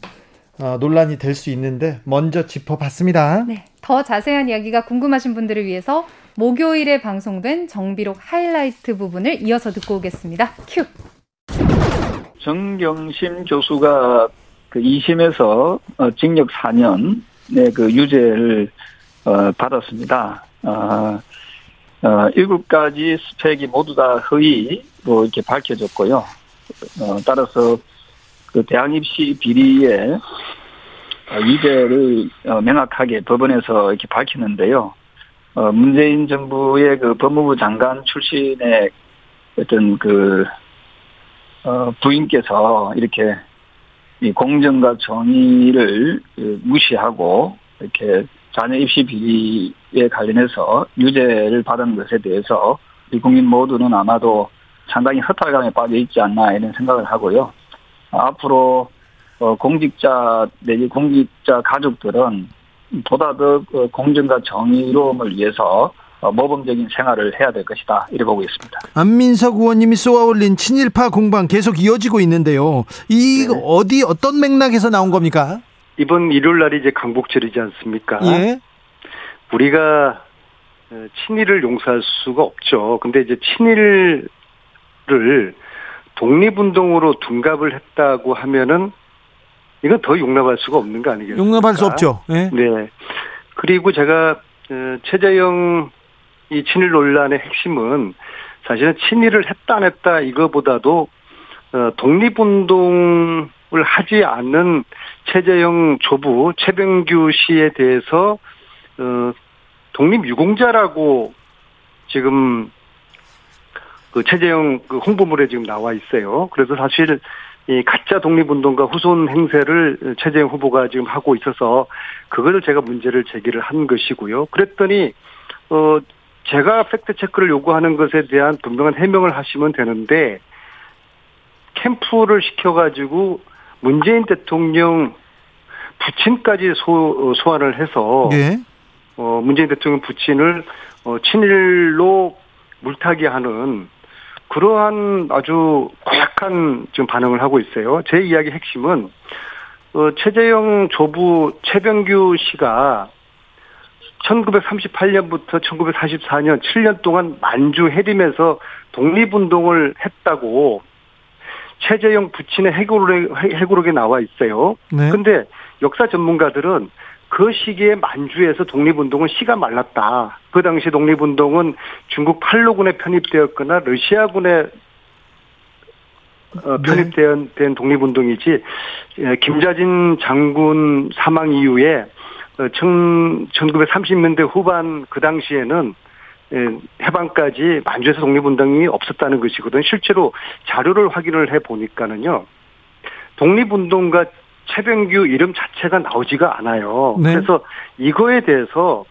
어, 논란이 될 수 있는데 먼저 짚어봤습니다. 네, 더 자세한 이야기가 궁금하신 분들을 위해서 목요일에 방송된 정비록 하이라이트 부분을 이어서 듣고 오겠습니다. 큐. 정경심 교수가 그 2심에서 어, 징역 4년의 그 유죄를 어, 받았습니다. 어, 어, 7가지 스펙이 모두 다 허위로 이렇게 밝혀졌고요. 어, 따라서 그 대학 입시 비리에 어, 유죄를 어, 명확하게 법원에서 이렇게 밝히는데요. 어, 문재인 정부의 그 법무부 장관 출신의 어떤 그, 어, 부인께서 이렇게 이 공정과 정의를 그 무시하고 이렇게 자녀 입시 비리에 관련해서 유죄를 받은 것에 대해서 우리 국민 모두는 아마도 상당히 허탈감에 빠져 있지 않나 이런 생각을 하고요. 앞으로 어, 공직자 내지 공직자 가족들은 보다 더그 공정과 정의로움을 위해서 어, 모범적인 생활을 해야 될 것이다 이렇게 보고 있습니다. 안민석 의원님이 쏘아올린 친일파 공방 계속 이어지고 있는데요. 이 네. 어디 어떤 맥락에서 나온 겁니까? 이번 일요일 날이 이제 강복절이지 않습니까? 예. 우리가 어, 친일을 용서할 수가 없죠. 근데 이제 친일을 독립운동으로 둔갑을 했다고 하면은 이건 더 용납할 수가 없는 거 아니겠습니까? 용납할 수 없죠. 네. 네. 그리고 제가 어, 최재형 이 친일 논란의 핵심은 사실은 친일을 했다 안 했다 이거보다도 어, 독립운동을 하지 않는 최재형 조부 최병규 씨에 대해서 어, 독립유공자라고 지금 그 최재형 그 홍보물에 지금 나와 있어요. 그래서 사실 이 가짜 독립운동가 후손 행세를 최재형 후보가 지금 하고 있어서 그거를 제가 문제를 제기를 한 것이고요. 그랬더니 어 제가 팩트 체크를 요구하는 것에 대한 분명한 해명을 하시면 되는데 캠프를 시켜가지고 문재인 대통령 부친까지 소, 소환을 해서 네. 어 문재인 대통령 부친을 어 친일로 물타기하는 그러한 아주 고약한 지금 반응을 하고 있어요. 제 이야기 핵심은 어, 최재형 조부 최병규 씨가 1938년부터 1944년 7년 동안 만주 해림에서 독립운동을 했다고 최재형 부친의 해고록에, 해고록에 나와 있어요. 네. 근데 역사 전문가들은 그 시기에 만주에서 독립운동은 씨가 말랐다. 그 당시 독립운동은 중국 팔로군에 편입되었거나 러시아군에 어, 네. 편입된 된 독립운동이지 김자진 장군 사망 이후에 1930년대 어, 후반 그 당시에는 해방까지 만주에서 독립운동이 없었다는 것이거든. 실제로 자료를 확인을 해 보니까는요. 독립운동가 최병규 이름 자체가 나오지가 않아요. 네. 그래서 이거에 대해서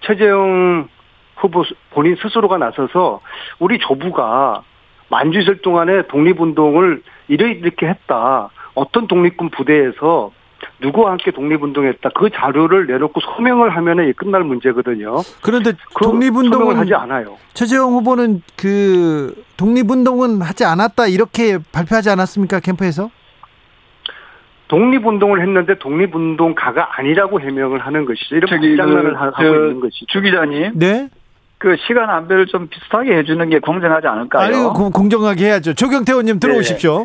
최재형 후보 본인 스스로가 나서서 우리 조부가 만주 있을 동안에 독립운동을 이렇게 했다. 어떤 독립군 부대에서 누구와 함께 독립운동했다. 그 자료를 내놓고 소명을 하면은 끝날 문제거든요. 그런데 그 독립운동을 하지 않아요. 최재형 후보는 그 독립운동은 하지 않았다 이렇게 발표하지 않았습니까 캠프에서? 독립운동을 했는데 독립운동가가 아니라고 해명을 하는 것이죠. 이런 장난을 그, 하고 있는 것이죠. 주 기자님. 네. 그 시간 안배를 좀 비슷하게 해주는 게 공정하지 않을까요? 아니, 공정하게 해야죠. 조경태 의원님 들어오십시오. 네.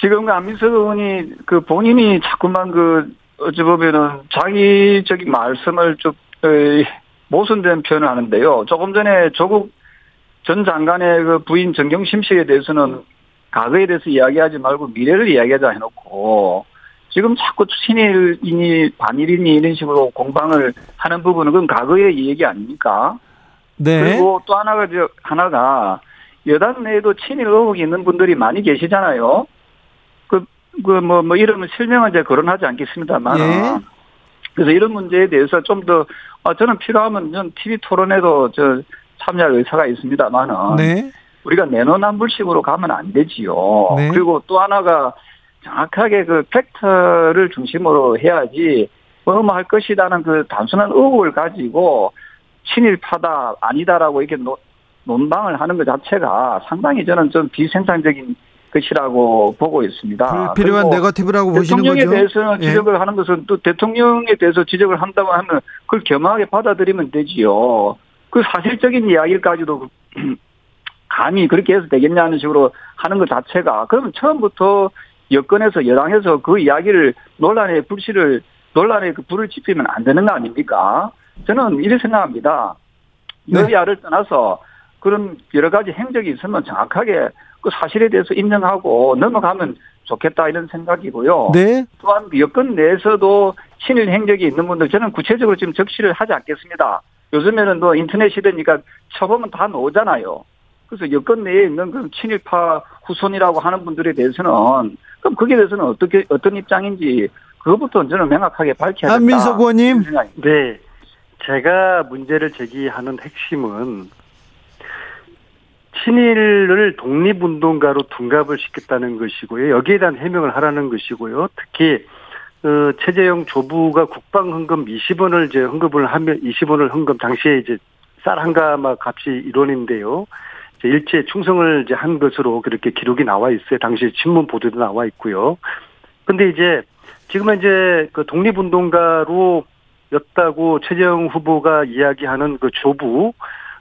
지금 그 안민석 의원이 그 본인이 자꾸만 그 어찌 보면은 자기적인 말씀을 좀 모순된 표현을 하는데요. 조금 전에 조국 전 장관의 그 부인 정경심 씨에 대해서는 과거에 대해서 이야기하지 말고 미래를 이야기하자 해놓고 지금 자꾸 친일이니 반일이니 이런 식으로 공방을 하는 부분은 그건 과거의 얘기 아닙니까? 네. 그리고 또 하나가 저 하나가 여당 내에도 친일 의혹이 있는 분들이 많이 계시잖아요. 그 그 뭐뭐 뭐 이름은 실명은 제가 거론하지 않겠습니다만. 예. 그래서 이런 문제에 대해서 좀 더, 아, 저는 필요하면 전 TV 토론에도 저 참여할 의사가 있습니다만은. 네. 우리가 내노남불식으로 가면 안 되지요. 네. 그리고 또 하나가 정확하게 그 팩트를 중심으로 해야지 뭐뭐 할 것이라는 그 단순한 의혹을 가지고 친일파다 아니다라고 이렇게 논방을 하는 것 자체가 상당히 저는 좀 비생산적인 것이라고 보고 있습니다. 필요한 네거티브라고 보시는 거죠? 대통령에 대해서 예. 지적을 예. 하는 것은 또 대통령에 대해서 지적을 한다고 하면 그걸 겸허하게 받아들이면 되지요. 그 사실적인 이야기까지도 감히 그렇게 해서 되겠냐는 식으로 하는 것 자체가 그러면 처음부터 여권에서 여당에서 그 이야기를 논란의 불씨를 논란에 그 불을 지피면 안 되는 거 아닙니까? 저는 이렇게 생각합니다. 네. 여야를 떠나서 그런 여러 가지 행적이 있으면 정확하게 그 사실에 대해서 인정하고 넘어가면 좋겠다 이런 생각이고요. 네. 또한 여권 내에서도 친일 행적이 있는 분들 저는 구체적으로 지금 적시를 하지 않겠습니다. 요즘에는 뭐 인터넷 시대니까 쳐보면 다 나오잖아요. 그래서 여권 내에 있는 그 친일파 후손이라고 하는 분들에 대해서는 그럼 거기에 대해서는 어떻게 어떤 입장인지 그것부터 저는 명확하게 밝혀야 된다. 안민석 의원님. 네. 제가 문제를 제기하는 핵심은 친일을 독립운동가로 둔갑을 시켰다는 것이고요. 여기에 대한 해명을 하라는 것이고요. 특히 어, 최재형 조부가 국방헌금 20원을 이제 헌금을 하면 20원을 헌금 당시에 이제 쌀 한 가마 값이 1원인데요. 일제 충성을 이제 한 것으로 그렇게 기록이 나와 있어요. 당시 신문 보도도 나와 있고요. 근데 이제 지금은 이제 그 독립운동가로 였다고 최재형 후보가 이야기하는 그 조부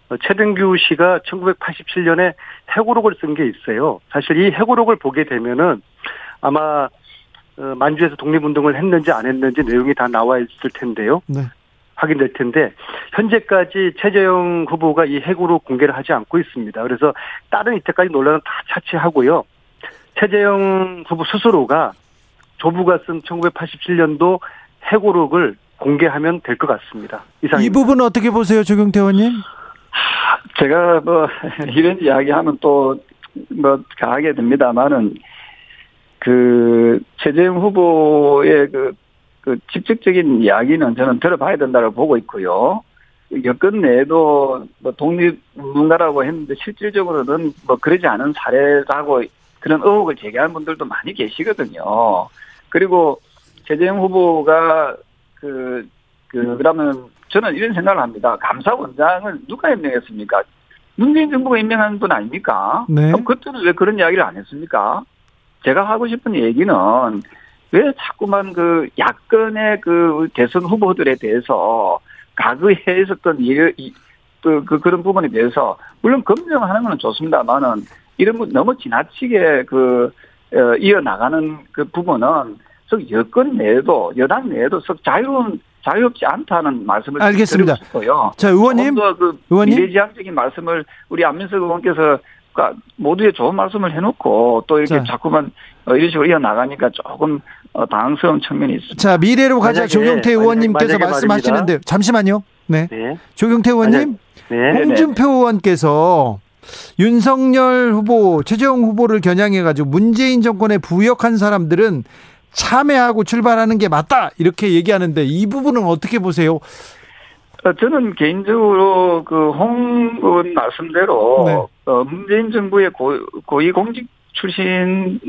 어, 최등규 씨가 1987년에 해고록을 쓴 게 있어요. 사실 이 해고록을 보게 되면은 아마 어, 만주에서 독립운동을 했는지 안 했는지 내용이 다 나와 있을 텐데요. 네. 확인될 텐데 현재까지 최재형 후보가 이 해고록 공개를 하지 않고 있습니다. 그래서 다른 이때까지 논란은 다 차치하고요. 최재형 후보 스스로가 조부가 쓴 1987년도 해고록을 공개하면 될 것 같습니다. 이상. 이 부분 어떻게 보세요, 조경태 의원님? 제가 뭐 이런 이야기하면 또 뭐 가하게 됩니다만은 그 최재형 후보의 그, 그 직접적인 이야기는 저는 들어봐야 된다고 보고 있고요. 여건 내에도 뭐 독립운동가라고 했는데 실질적으로는 뭐 그러지 않은 사례라고 그런 의혹을 제기하는 분들도 많이 계시거든요. 그리고 최재형 후보가 그, 그, 그러면 저는 이런 생각을 합니다. 감사원장을 누가 임명했습니까? 문재인 정부가 임명한 분 아닙니까? 네. 그럼 그때는 왜 그런 이야기를 안 했습니까? 제가 하고 싶은 얘기는 왜 자꾸만 그 야권의 그 대선 후보들에 대해서 과거에 있었던 일, 그, 그, 그런 부분에 대해서, 물론 검증하는 건 좋습니다만은, 이런 분 너무 지나치게 그, 어, 이어나가는 그 부분은 즉 여권 내에도 여당 내에도 썩 자유로운 자유롭지 않다는 말씀을 알겠습니다. 드리고 싶어요. 자 의원님, 그 의원님 미래지향적인 말씀을 우리 안민석 의원께서 모두의 좋은 말씀을 해놓고 또 이렇게 자. 자꾸만 어, 이런 식으로 이어 나가니까 조금 어, 당황스러운 측면이 있습니다. 자 미래로 가자 만약에, 조경태 의원님께서 말씀하시는데 잠시만요. 네. 네. 조경태 의원님, 네. 홍준표 의원께서 윤석열 후보, 최재형 후보를 겨냥해가지고 문재인 정권에 부역한 사람들은 참여하고 출발하는 게 맞다 이렇게 얘기하는데 이 부분은 어떻게 보세요? 어, 저는 개인적으로 그홍 의원 말씀대로 네. 어, 문재인 정부의 고, 고위 공직 출신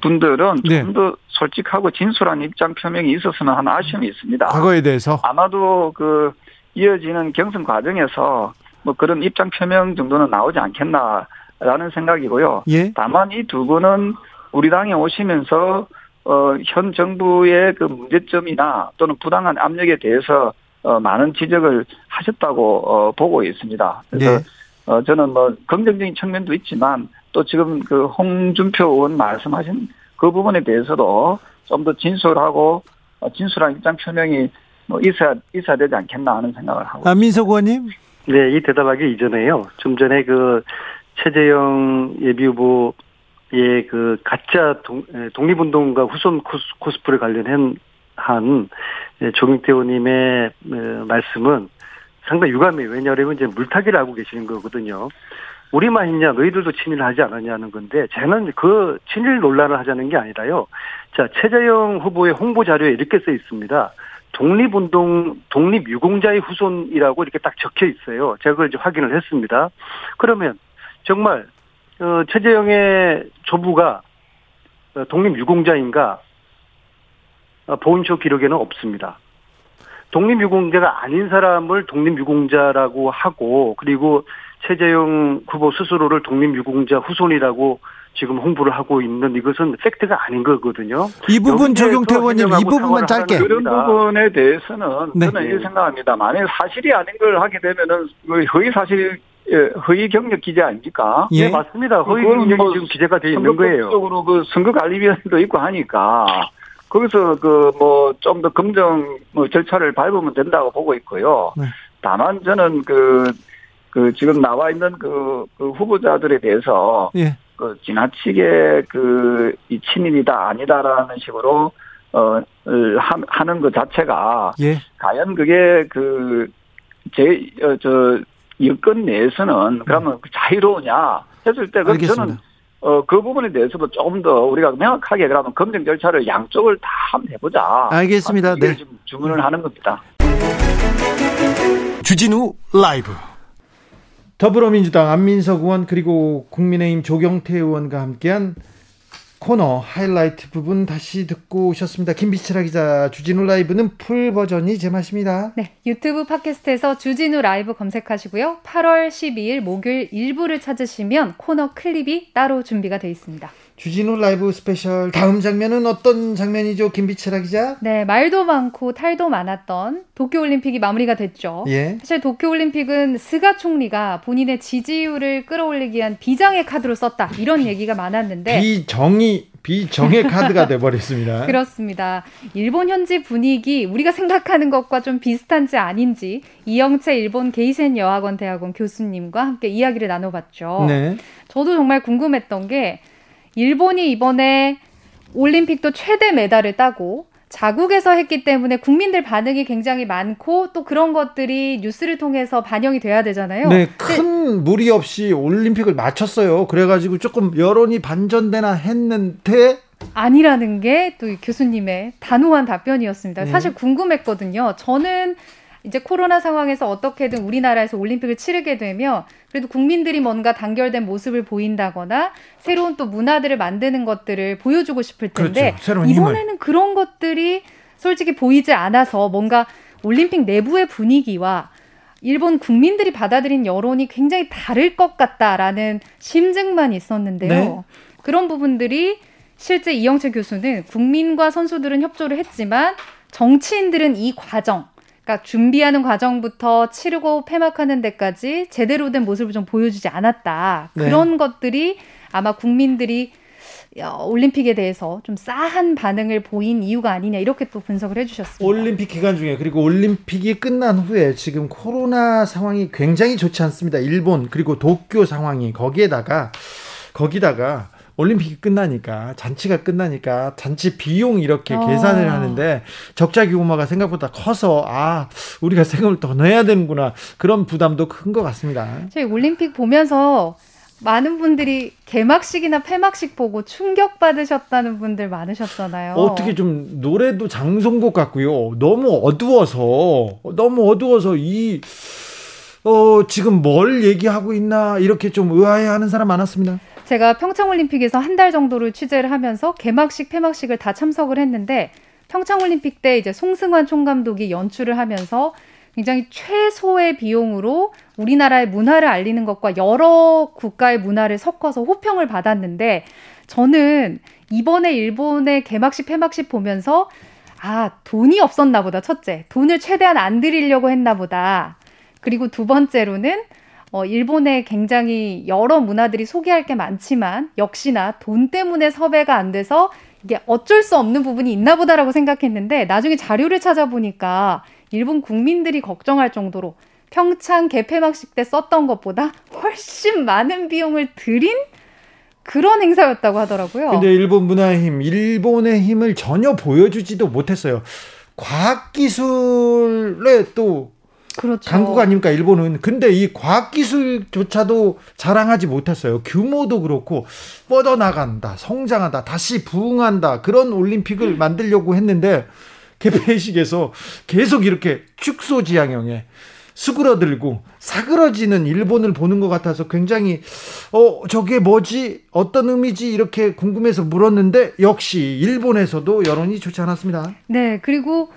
분들은 네. 좀더 솔직하고 진솔한 입장 표명이 있었으면 하는 아쉬움이 있습니다. 과거에 대해서 아마도 그 이어지는 경선 과정에서 뭐 그런 입장 표명 정도는 나오지 않겠나라는 생각이고요. 예? 다만 이 두 분은 우리 당에 오시면서 어, 현 정부의 그 문제점이나 또는 부당한 압력에 대해서 어, 많은 지적을 하셨다고 어, 보고 있습니다. 그래서 네. 어, 저는 뭐 긍정적인 측면도 있지만 또 지금 그 홍준표 의원 말씀하신 그 부분에 대해서도 좀 더 진솔하고 어, 진솔한 입장 표명이 뭐 있어야 있어야 되지 않겠나 하는 생각을 하고. 아, 민석 의원님. 네, 이 대답하기 이전에요. 좀 전에 그 최재형 예비 후보의 그 가짜 동, 독립운동가 후손 코스, 프레 관련한 한 조경태 의원님의 어, 말씀은 상당히 유감이에요. 왜냐하면 이제 물타기를 하고 계시는 거거든요. 우리만 했냐, 너희들도 친일 하지 않았냐는 건데, 저는 그 친일 논란을 하자는 게 아니라요. 자, 최재형 후보의 홍보 자료에 이렇게 써 있습니다. 독립운동, 독립유공자의 후손이라고 이렇게 딱 적혀 있어요. 제가 그걸 이제 확인을 했습니다. 그러면 정말, 어, 최재형의 조부가 어, 독립유공자인가? 어, 보훈쇼 기록에는 없습니다. 독립유공자가 아닌 사람을 독립유공자라고 하고, 그리고 최재형 후보 스스로를 독립유공자 후손이라고 지금 홍보를 하고 있는 이것은 팩트가 아닌 거거든요. 이 부분 조경태 의원님 이 부분만 짧게 그런 부분에 대해서는 네. 저는 이렇게 생각합니다. 만약 사실이 아닌 걸 하게 되면은 그 허위 사실 예, 허위 경력 기재 아닙니까? 예, 네, 맞습니다. 허위 경력이 뭐 지금 기재가 되어 있는 거예요. 적으로 그 선거 관리위원회도 있고 하니까 거기서 그 뭐 좀 더 검증 뭐 절차를 밟으면 된다고 보고 있고요. 네. 다만 저는 그 그 지금 나와 있는 그, 그 후보자들에 대해서 예. 그 지나치게 그 이 친일이다 아니다라는 식으로 어 하는 것 자체가 예. 과연 그게 그제저 어, 여건 내에서는 그러면 그 자유로우냐 했을 때그 저는 어, 그 부분에 대해서도 조금 더 우리가 명확하게 그러면 검증 절차를 양쪽을 다 한번 해보자. 알겠습니다. 네. 지금 주문을 하는 겁니다. 주진우 라이브. 더불어민주당 안민석 의원 그리고 국민의힘 조경태 의원과 함께한 코너 하이라이트 부분 다시 듣고 오셨습니다. 김빛이라 기자 주진우 라이브는 풀 버전이 제맛입니다. 네, 유튜브 팟캐스트에서 주진우 라이브 검색하시고요. 8월 12일 목요일 일부를 찾으시면 코너 클립이 따로 준비가 되어 있습니다. 주진우 라이브 스페셜 다음 장면은 어떤 장면이죠, 김빛이라 기자? 네, 말도 많고 탈도 많았던 도쿄올림픽이 마무리가 됐죠. 예. 사실 도쿄올림픽은 스가 총리가 본인의 지지율을 끌어올리기 위한 비장의 카드로 썼다 이런 얘기가 많았는데 비정의 비정의 카드가 돼버렸습니다. 그렇습니다. 일본 현지 분위기 우리가 생각하는 것과 좀 비슷한지 아닌지 이영채 일본 게이센 여학원 대학원 교수님과 함께 이야기를 나눠봤죠. 네. 저도 정말 궁금했던 게 일본이 이번에 올림픽도 최대 메달을 따고 자국에서 했기 때문에 국민들 반응이 굉장히 많고 또 그런 것들이 뉴스를 통해서 반영이 돼야 되잖아요. 네, 큰 무리 없이 올림픽을 마쳤어요. 그래가지고 조금 여론이 반전되나 했는데 아니라는 게 또 교수님의 단호한 답변이었습니다. 네. 사실 궁금했거든요. 저는 이제 코로나 상황에서 어떻게든 우리나라에서 올림픽을 치르게 되면 그래도 국민들이 뭔가 단결된 모습을 보인다거나 새로운 또 문화들을 만드는 것들을 보여주고 싶을 텐데 그렇죠. 이번에는 그런 것들이 솔직히 보이지 않아서 뭔가 올림픽 내부의 분위기와 일본 국민들이 받아들인 여론이 굉장히 다를 것 같다라는 심증만 있었는데요. 네. 그런 부분들이 실제 이영채 교수는 국민과 선수들은 협조를 했지만 정치인들은 이 과정 그러니까 준비하는 과정부터 치르고 폐막하는 데까지 제대로 된 모습을 좀 보여주지 않았다. 네. 그런 것들이 아마 국민들이 올림픽에 대해서 좀 싸한 반응을 보인 이유가 아니냐 이렇게 또 분석을 해주셨습니다. 올림픽 기간 중에 그리고 올림픽이 끝난 후에 지금 코로나 상황이 굉장히 좋지 않습니다. 일본 그리고 도쿄 상황이 거기에다가 거기다가 올림픽이 끝나니까 잔치가 끝나니까 잔치 비용 이렇게 어. 계산을 하는데 적자 규모가 생각보다 커서 아 우리가 세금을 더 내야 되는구나 그런 부담도 큰 것 같습니다. 저희 올림픽 보면서 많은 분들이 개막식이나 폐막식 보고 충격 받으셨다는 분들 많으셨잖아요. 어떻게 좀 노래도 장송곡 같고요. 너무 어두워서 너무 어두워서 이 어, 지금 뭘 얘기하고 있나 이렇게 좀 의아해하는 사람 많았습니다. 제가 평창올림픽에서 한 달 정도를 취재를 하면서 개막식, 폐막식을 다 참석을 했는데 평창올림픽 때 이제 송승환 총감독이 연출을 하면서 굉장히 최소의 비용으로 우리나라의 문화를 알리는 것과 여러 국가의 문화를 섞어서 호평을 받았는데 저는 이번에 일본의 개막식, 폐막식 보면서 아, 돈이 없었나 보다, 첫째. 돈을 최대한 안 들이려고 했나 보다. 그리고 두 번째로는 어, 일본에 굉장히 여러 문화들이 소개할 게 많지만 역시나 돈 때문에 섭외가 안 돼서 이게 어쩔 수 없는 부분이 있나 보다라고 생각했는데 나중에 자료를 찾아보니까 일본 국민들이 걱정할 정도로 평창 개폐막식 때 썼던 것보다 훨씬 많은 비용을 들인 그런 행사였다고 하더라고요. 근데 일본 문화의 힘, 일본의 힘을 전혀 보여주지도 못했어요. 과학기술에 또 그렇죠. 강국 아닙니까 일본은. 근데 이 과학기술조차도 자랑하지 못했어요. 규모도 그렇고 뻗어나간다 성장한다 다시 부흥한다 그런 올림픽을 만들려고 했는데 개폐식에서 계속 이렇게 축소지향형에 수그러들고 사그러지는 일본을 보는 것 같아서 굉장히 어 저게 뭐지? 어떤 의미지? 이렇게 궁금해서 물었는데 역시 일본에서도 여론이 좋지 않았습니다. 네 그리고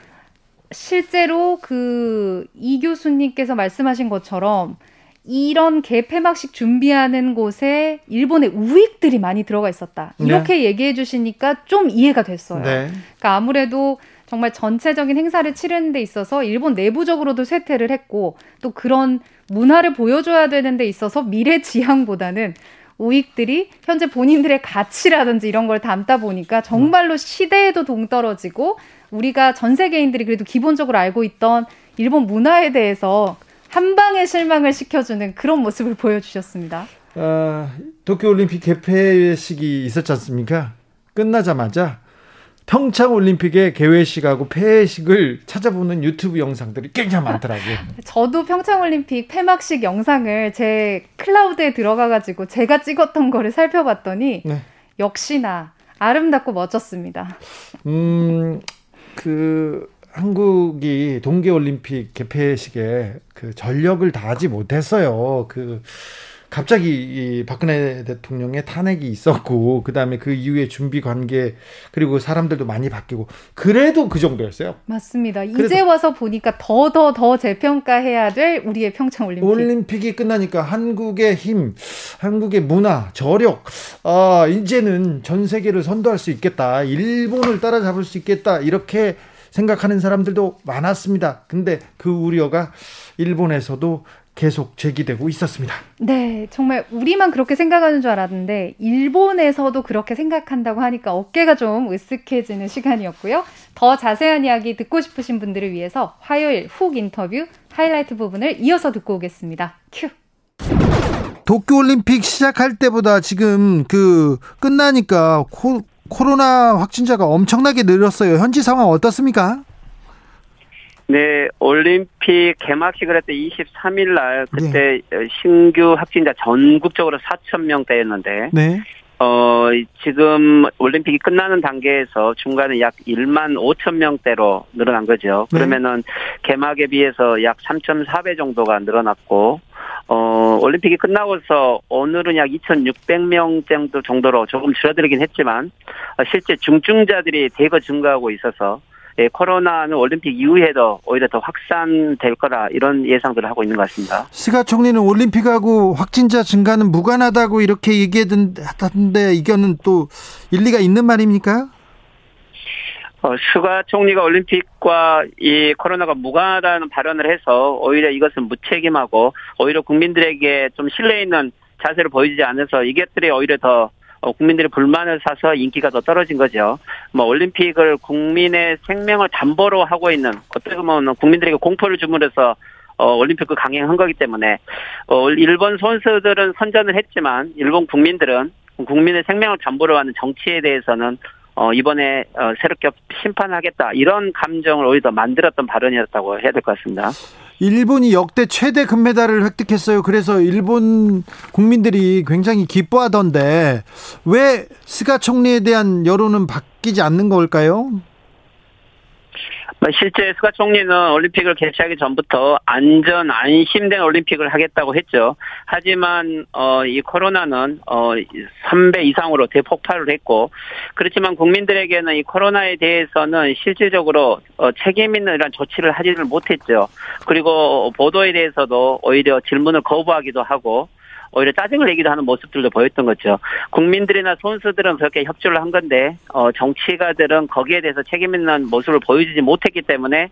실제로 그 이 교수님께서 말씀하신 것처럼 이런 개폐막식 준비하는 곳에 일본의 우익들이 많이 들어가 있었다. 네. 이렇게 네. 얘기해 주시니까 좀 이해가 됐어요. 네. 그러니까 아무래도 정말 전체적인 행사를 치르는 데 있어서 일본 내부적으로도 쇠퇴를 했고 또 그런 문화를 보여줘야 되는 데 있어서 미래 지향보다는 우익들이 현재 본인들의 가치라든지 이런 걸 담다 보니까 정말로 시대에도 동떨어지고 우리가 전 세계인들이 그래도 기본적으로 알고 있던 일본 문화에 대해서 한 방에 실망을 시켜주는 그런 모습을 보여주셨습니다. 아, 도쿄올림픽 개폐식이 있었지 않습니까? 끝나자마자 평창 올림픽의 개회식하고 폐회식을 찾아보는 유튜브 영상들이 굉장히 많더라고요. 저도 평창 올림픽 폐막식 영상을 제 클라우드에 들어가 가지고 제가 찍었던 거를 살펴봤더니 네. 역시나 아름답고 멋졌습니다. 음, 그 한국이 동계 올림픽 개폐식에 그 전력을 다하지 못했어요. 그 갑자기 이 박근혜 대통령의 탄핵이 있었고 그다음에 그 이후에 준비 관계 그리고 사람들도 많이 바뀌고 그래도 그 정도였어요. 맞습니다. 이제 와서 보니까 더 더 더 재평가해야 될 우리의 평창 올림픽. 올림픽이 끝나니까 한국의 힘, 한국의 문화, 저력 아 이제는 전 세계를 선도할 수 있겠다. 일본을 따라잡을 수 있겠다. 이렇게 생각하는 사람들도 많았습니다. 근데 그 우려가 일본에서도 계속 제기되고 있었습니다. 네, 정말 우리만 그렇게 생각하는 줄 알았는데 일본에서도 그렇게 생각한다고 하니까 어깨가 좀 으쓱해지는 시간이었고요. 더 자세한 이야기 듣고 싶으신 분들을 위해서 화요일 훅 인터뷰 하이라이트 부분을 이어서 듣고 오겠습니다. 큐. 도쿄올림픽 시작할 때보다 지금 그 끝나니까 코, 코로나 확진자가 엄청나게 늘었어요. 현지 상황 어떻습니까? 네, 올림픽 개막식을 때 23일 날 그때 네. 신규 확진자 전국적으로 4천 명대였는데 네. 어, 지금 올림픽이 끝나는 단계에서 중간에 약 1만 5천 명대로 늘어난 거죠. 네. 그러면은 개막에 비해서 약 3.4배 정도가 늘어났고 어, 올림픽이 끝나고서 오늘은 약 2,600명 정도 정도로 조금 줄어들긴 했지만 어, 실제 중증자들이 대거 증가하고 있어서 예, 코로나는 올림픽 이후에도 오히려 더 확산될 거라 이런 예상들을 하고 있는 것 같습니다. 스가 총리는 올림픽하고 확진자 증가는 무관하다고 이렇게 얘기했던데 이거는 또 일리가 있는 말입니까? 어, 스가 총리가 올림픽과 이 코로나가 무관하다는 발언을 해서 오히려 이것은 무책임하고 오히려 국민들에게 좀 신뢰 있는 자세를 보이지 않아서 이것들이 오히려 더 어, 국민들의 불만을 사서 인기가 더 떨어진 거죠. 뭐 올림픽을 국민의 생명을 담보로 하고 있는 어떻게 보면 국민들에게 공포를 주물러서 어, 올림픽을 강행한 거기 때문에 어, 일본 선수들은 선전을 했지만 일본 국민들은 국민의 생명을 담보로 하는 정치에 대해서는 어, 이번에 어, 새롭게 심판하겠다 이런 감정을 오히려 더 만들었던 발언이었다고 해야 될 것 같습니다. 일본이 역대 최대 금메달을 획득했어요. 그래서 일본 국민들이 굉장히 기뻐하던데 왜 스가 총리에 대한 여론은 바뀌지 않는 걸까요? 뭐 실제 스가 총리는 올림픽을 개최하기 전부터 안전 안심된 올림픽을 하겠다고 했죠. 하지만 어, 이 코로나는 어, 3배 이상으로 대폭발을 했고 그렇지만 국민들에게는 이 코로나에 대해서는 실질적으로 어, 책임 있는 이런 조치를 하지를 못했죠. 그리고 보도에 대해서도 오히려 질문을 거부하기도 하고 오히려 짜증을 내기도 하는 모습들도 보였던 거죠. 국민들이나 선수들은 그렇게 협조를 한 건데 어, 정치가들은 거기에 대해서 책임 있는 모습을 보여주지 못했기 때문에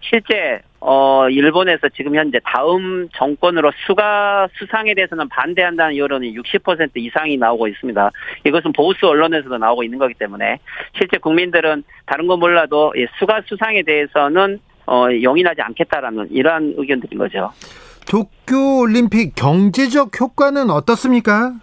실제 어, 일본에서 지금 현재 다음 정권으로 수가 수상에 대해서는 반대한다는 여론이 60% 이상이 나오고 있습니다. 이것은 보수 언론에서도 나오고 있는 거기 때문에 실제 국민들은 다른 건 몰라도 수가 수상에 대해서는 어, 용인하지 않겠다라는 이러한 의견들인 거죠. 도쿄 올림픽 경제적 효과는 어떻습니까?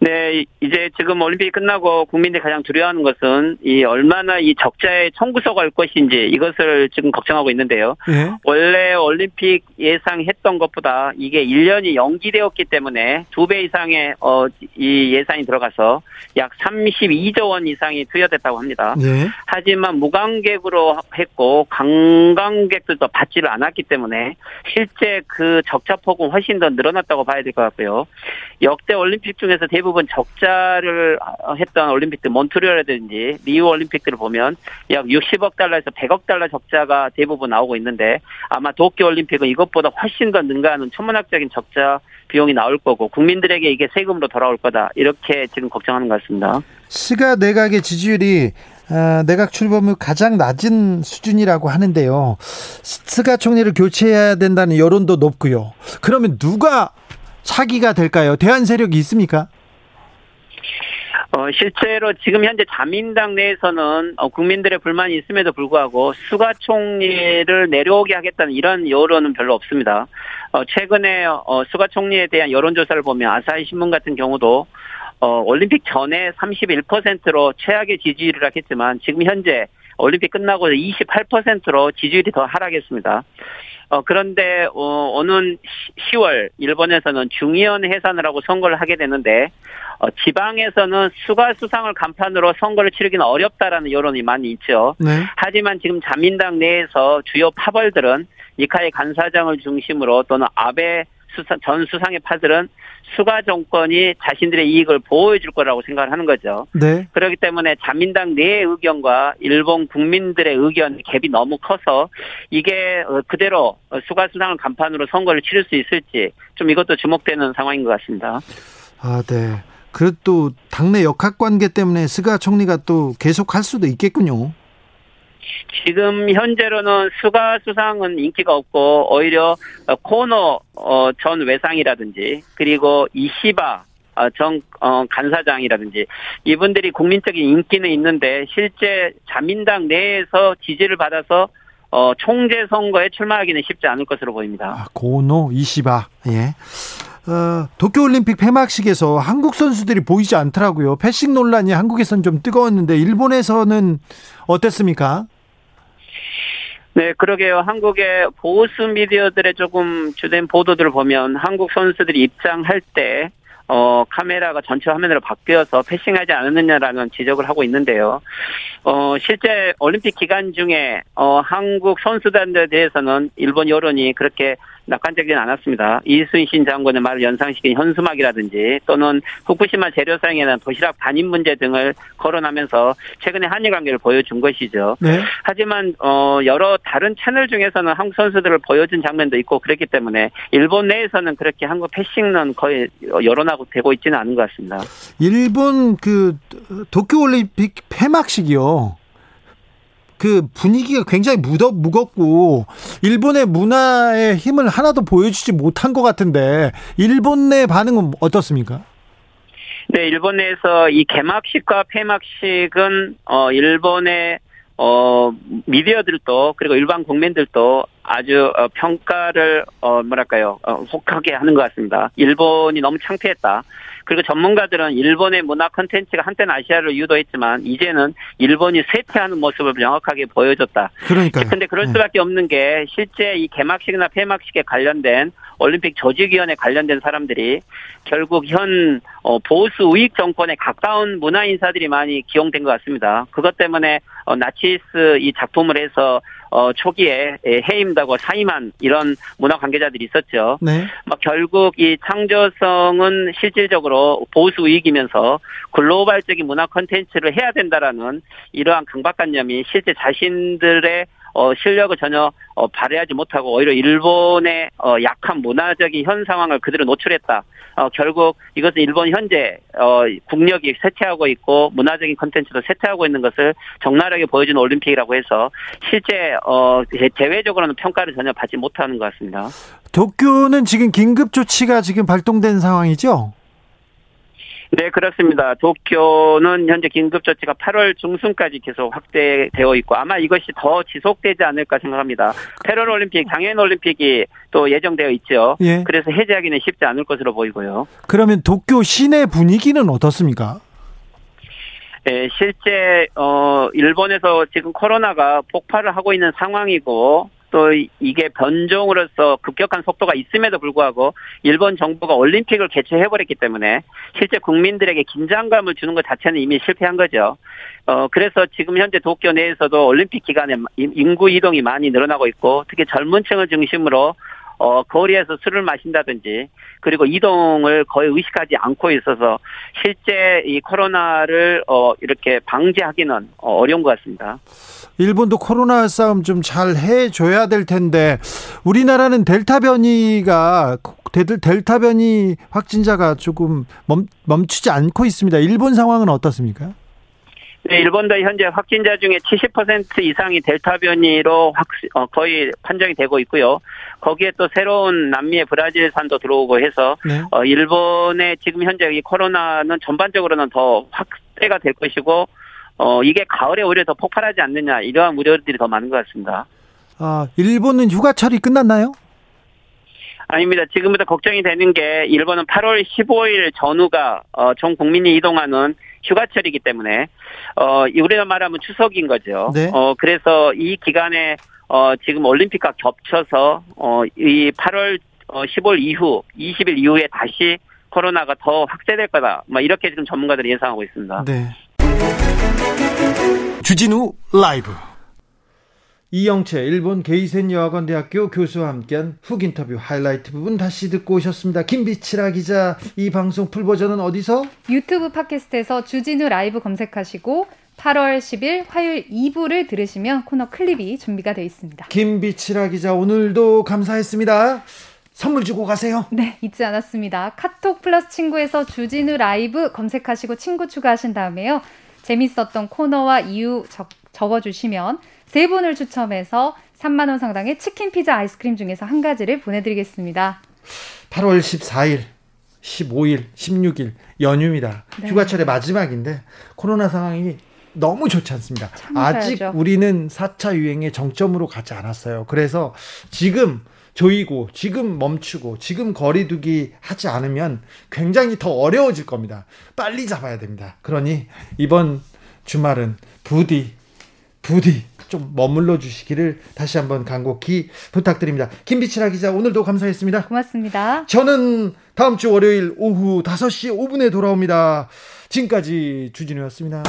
네, 이제 지금 올림픽이 끝나고 국민들이 가장 두려워하는 것은 이 얼마나 이 적자의 청구서가 올 것인지 이것을 지금 걱정하고 있는데요. 네. 원래 올림픽 예상했던 것보다 이게 1년이 연기되었기 때문에 두 배 이상의 어, 이 예산이 들어가서 약 32조 원 이상이 투여됐다고 합니다. 네. 하지만 무관객으로 했고 관광객들도 받지를 않았기 때문에 실제 그 적자 폭은 훨씬 더 늘어났다고 봐야 될 것 같고요. 역대 올림픽 중에서 대부분 대부분 적자를 했던 올림픽들 몬트리올이라든지 리우 올림픽들을 보면 약 60억 달러에서 100억 달러 적자가 대부분 나오고 있는데 아마 도쿄 올림픽은 이것보다 훨씬 더 능가하는 천문학적인 적자 비용이 나올 거고 국민들에게 이게 세금으로 돌아올 거다 이렇게 지금 걱정하는 것 같습니다. 스가 내각의 지지율이 어, 내각 출범 후 가장 낮은 수준이라고 하는데요. 스가 총리를 교체해야 된다는 여론도 높고요. 그러면 누가 차기가 될까요? 대한 세력이 있습니까? 어, 실제로 지금 현재 자민당 내에서는 어, 국민들의 불만이 있음에도 불구하고 수가 총리를 내려오게 하겠다는 이런 여론은 별로 없습니다. 어, 최근에 어, 수가 총리에 대한 여론조사를 보면 아사히 신문 같은 경우도 어, 올림픽 전에 31%로 최악의 지지율을 하겠지만 지금 현재 올림픽 끝나고 28%로 지지율이 더 하락했습니다. 어, 그런데, 어, 오는 10월, 일본에서는 중의원 해산을 하고 선거를 하게 되는데, 어, 지방에서는 수가 수상을 간판으로 선거를 치르기는 어렵다라는 여론이 많이 있죠. 네. 하지만 지금 자민당 내에서 주요 파벌들은 이카이 간사장을 중심으로 또는 아베 수상, 전 수상의 파들은 수가 정권이 자신들의 이익을 보호해 줄 거라고 생각을 하는 거죠. 네. 그렇기 때문에 자민당 내의 의견과 일본 국민들의 의견 갭이 너무 커서 이게 어, 그대로 수가 수상을 간판으로 선거를 치를 수 있을지 좀 이것도 주목되는 상황인 것 같습니다. 아, 네. 그래도 당내 역학 관계 때문에 스가 총리가 또 계속 할 수도 있겠군요. 지금 현재로는 수가 수상은 인기가 없고 오히려 코너 어, 전 외상이라든지 그리고 이시바 어, 정 어, 간사장이라든지 이분들이 국민적인 인기는 있는데 실제 자민당 내에서 지지를 받아서 어, 총재 선거에 출마하기는 쉽지 않을 것으로 보입니다. 아, 고노 이시바 예. 어, 도쿄올림픽 폐막식에서 한국 선수들이 보이지 않더라고요. 패싱 논란이 한국에선 좀 뜨거웠는데 일본에서는 어땠습니까? 네, 그러게요. 한국의 보수 미디어들의 조금 주된 보도들을 보면 한국 선수들이 입장할 때 어, 카메라가 전체 화면으로 바뀌어서 패싱하지 않았느냐라는 지적을 하고 있는데요. 어, 실제 올림픽 기간 중에, 어, 한국 선수단들에 대해서는 일본 여론이 그렇게 낙관적이진 않았습니다. 이순신 장관의 말을 연상시킨 현수막이라든지 또는 후쿠시마 재료 사용에 대한 도시락 반입 문제 등을 거론하면서 최근에 한일 관계를 보여준 것이죠. 네. 하지만 어 여러 다른 채널 중에서는 한국 선수들을 보여준 장면도 있고 그렇기 때문에 일본 내에서는 그렇게 한국 패싱은 거의 여론하고 되고 있지는 않은 것 같습니다. 일본 그 도쿄올림픽 폐막식이요. 그 분위기가 굉장히 무겁, 무겁고 일본의 문화의 힘을 하나도 보여주지 못한 것 같은데 일본 내 반응은 어떻습니까? 네, 일본 내에서 이 개막식과 폐막식은 어 일본의 어 미디어들도 그리고 일반 국민들도 아주 어, 평가를 어 뭐랄까요 어, 혹하게 하는 것 같습니다. 일본이 너무 창피했다. 그리고 전문가들은 일본의 문화 콘텐츠가 한때는 아시아를 유도했지만 이제는 일본이 쇠퇴하는 모습을 명확하게 보여줬다. 그러니까. 근데 그럴 네. 수밖에 없는 게 실제 이 개막식이나 폐막식에 관련된 올림픽 조직위원회 관련된 사람들이 결국 현 어, 보수 우익 정권에 가까운 문화 인사들이 많이 기용된 것 같습니다. 그것 때문에 어, 나치스 이 작품을 해서 어, 초기에 해임다고 사임한 이런 문화 관계자들이 있었죠. 네. 막 결국 이 창조성은 실질적으로 보수 우익이면서 글로벌적인 문화 콘텐츠를 해야 된다라는 이러한 강박관념이 실제 자신들의 어, 실력을 전혀 어, 발휘하지 못하고 오히려 일본의 어, 약한 문화적인 현 상황을 그대로 노출했다. 어, 결국 이것은 일본 현재 어, 국력이 쇠퇴하고 있고 문화적인 컨텐츠도 쇠퇴하고 있는 것을 적나라하게 보여주는 올림픽이라고 해서 실제 어, 대외적으로는 평가를 전혀 받지 못하는 것 같습니다. 도쿄는 지금 긴급 조치가 지금 발동된 상황이죠? 네, 그렇습니다. 도쿄는 현재 긴급조치가 8월 중순까지 계속 확대되어 있고 아마 이것이 더 지속되지 않을까 생각합니다. 패럴 올림픽, 장애인올림픽이 또 예정되어 있죠. 예. 그래서 해제하기는 쉽지 않을 것으로 보이고요. 그러면 도쿄 시내 분위기는 어떻습니까? 네, 실제 어 일본에서 지금 코로나가 폭발을 하고 있는 상황이고 또 이게 변종으로서 급격한 속도가 있음에도 불구하고 일본 정부가 올림픽을 개최해버렸기 때문에 실제 국민들에게 긴장감을 주는 것 자체는 이미 실패한 거죠. 어, 그래서 지금 현재 도쿄 내에서도 올림픽 기간에 인구 이동이 많이 늘어나고 있고 특히 젊은 층을 중심으로 어, 거리에서 술을 마신다든지 그리고 이동을 거의 의식하지 않고 있어서 실제 이 코로나를 어, 이렇게 방지하기는 어, 어려운 것 같습니다. 일본도 코로나 싸움 좀 잘 해줘야 될 텐데 우리나라는 델타 변이가 델타 변이 확진자가 조금 멈, 멈추지 않고 있습니다. 일본 상황은 어떻습니까? 네, 일본도 현재 확진자 중에 70% 이상이 델타 변이로 확, 어, 거의 판정이 되고 있고요. 거기에 또 새로운 남미의 브라질산도 들어오고 해서 네. 어, 일본의 지금 현재 이 코로나는 전반적으로는 더 확대가 될 것이고 어, 이게 가을에 오히려 더 폭발하지 않느냐 이러한 우려들이 더 많은 것 같습니다. 아, 일본은 휴가철이 끝났나요? 아닙니다. 지금부터 걱정이 되는 게 일본은 8월 15일 전후가 어, 전 국민이 이동하는 휴가철이기 때문에 어 우리가 말하면 추석인 거죠. 네. 어 그래서 이 기간에 어 지금 올림픽과 겹쳐서 어 이 8월 어 15일 이후 20일 이후에 다시 코로나가 더 확대될 거다. 뭐 이렇게 지금 전문가들이 예상하고 있습니다. 네. 주진우 라이브 이영채 일본 게이센 여학원대학교 교수와 함께한 훅 인터뷰 하이라이트 부분 다시 듣고 오셨습니다. 김비치라 기자 이 방송 풀 버전은 어디서? 유튜브 팟캐스트에서 주진우 라이브 검색하시고 8월 10일 화요일 2부를 들으시면 코너 클립이 준비가 되어 있습니다. 김비치라 기자 오늘도 감사했습니다. 선물 주고 가세요. 네, 잊지 않았습니다. 카톡 플러스 친구에서 주진우 라이브 검색하시고 친구 추가하신 다음에요. 재밌었던 코너와 이유 적, 적어주시면 세 분을 추첨해서 3만 원 상당의 치킨 피자 아이스크림 중에서 한 가지를 보내드리겠습니다. 8월 14일, 15일, 16일 연휴입니다. 네. 휴가철의 마지막인데 코로나 상황이 너무 좋지 않습니다. 아직 우리는 4차 유행의 정점으로 가지 않았어요. 그래서 지금 조이고 지금 멈추고 지금 거리두기 하지 않으면 굉장히 더 어려워질 겁니다. 빨리 잡아야 됩니다. 그러니 이번 주말은 부디 부디 좀 머물러 주시기를 다시 한번 간곡히 부탁드립니다. 김비치라 기자 오늘도 감사했습니다. 고맙습니다. 저는 다음 주 월요일 오후 5시 5분에 돌아옵니다. 지금까지 주진우였습니다.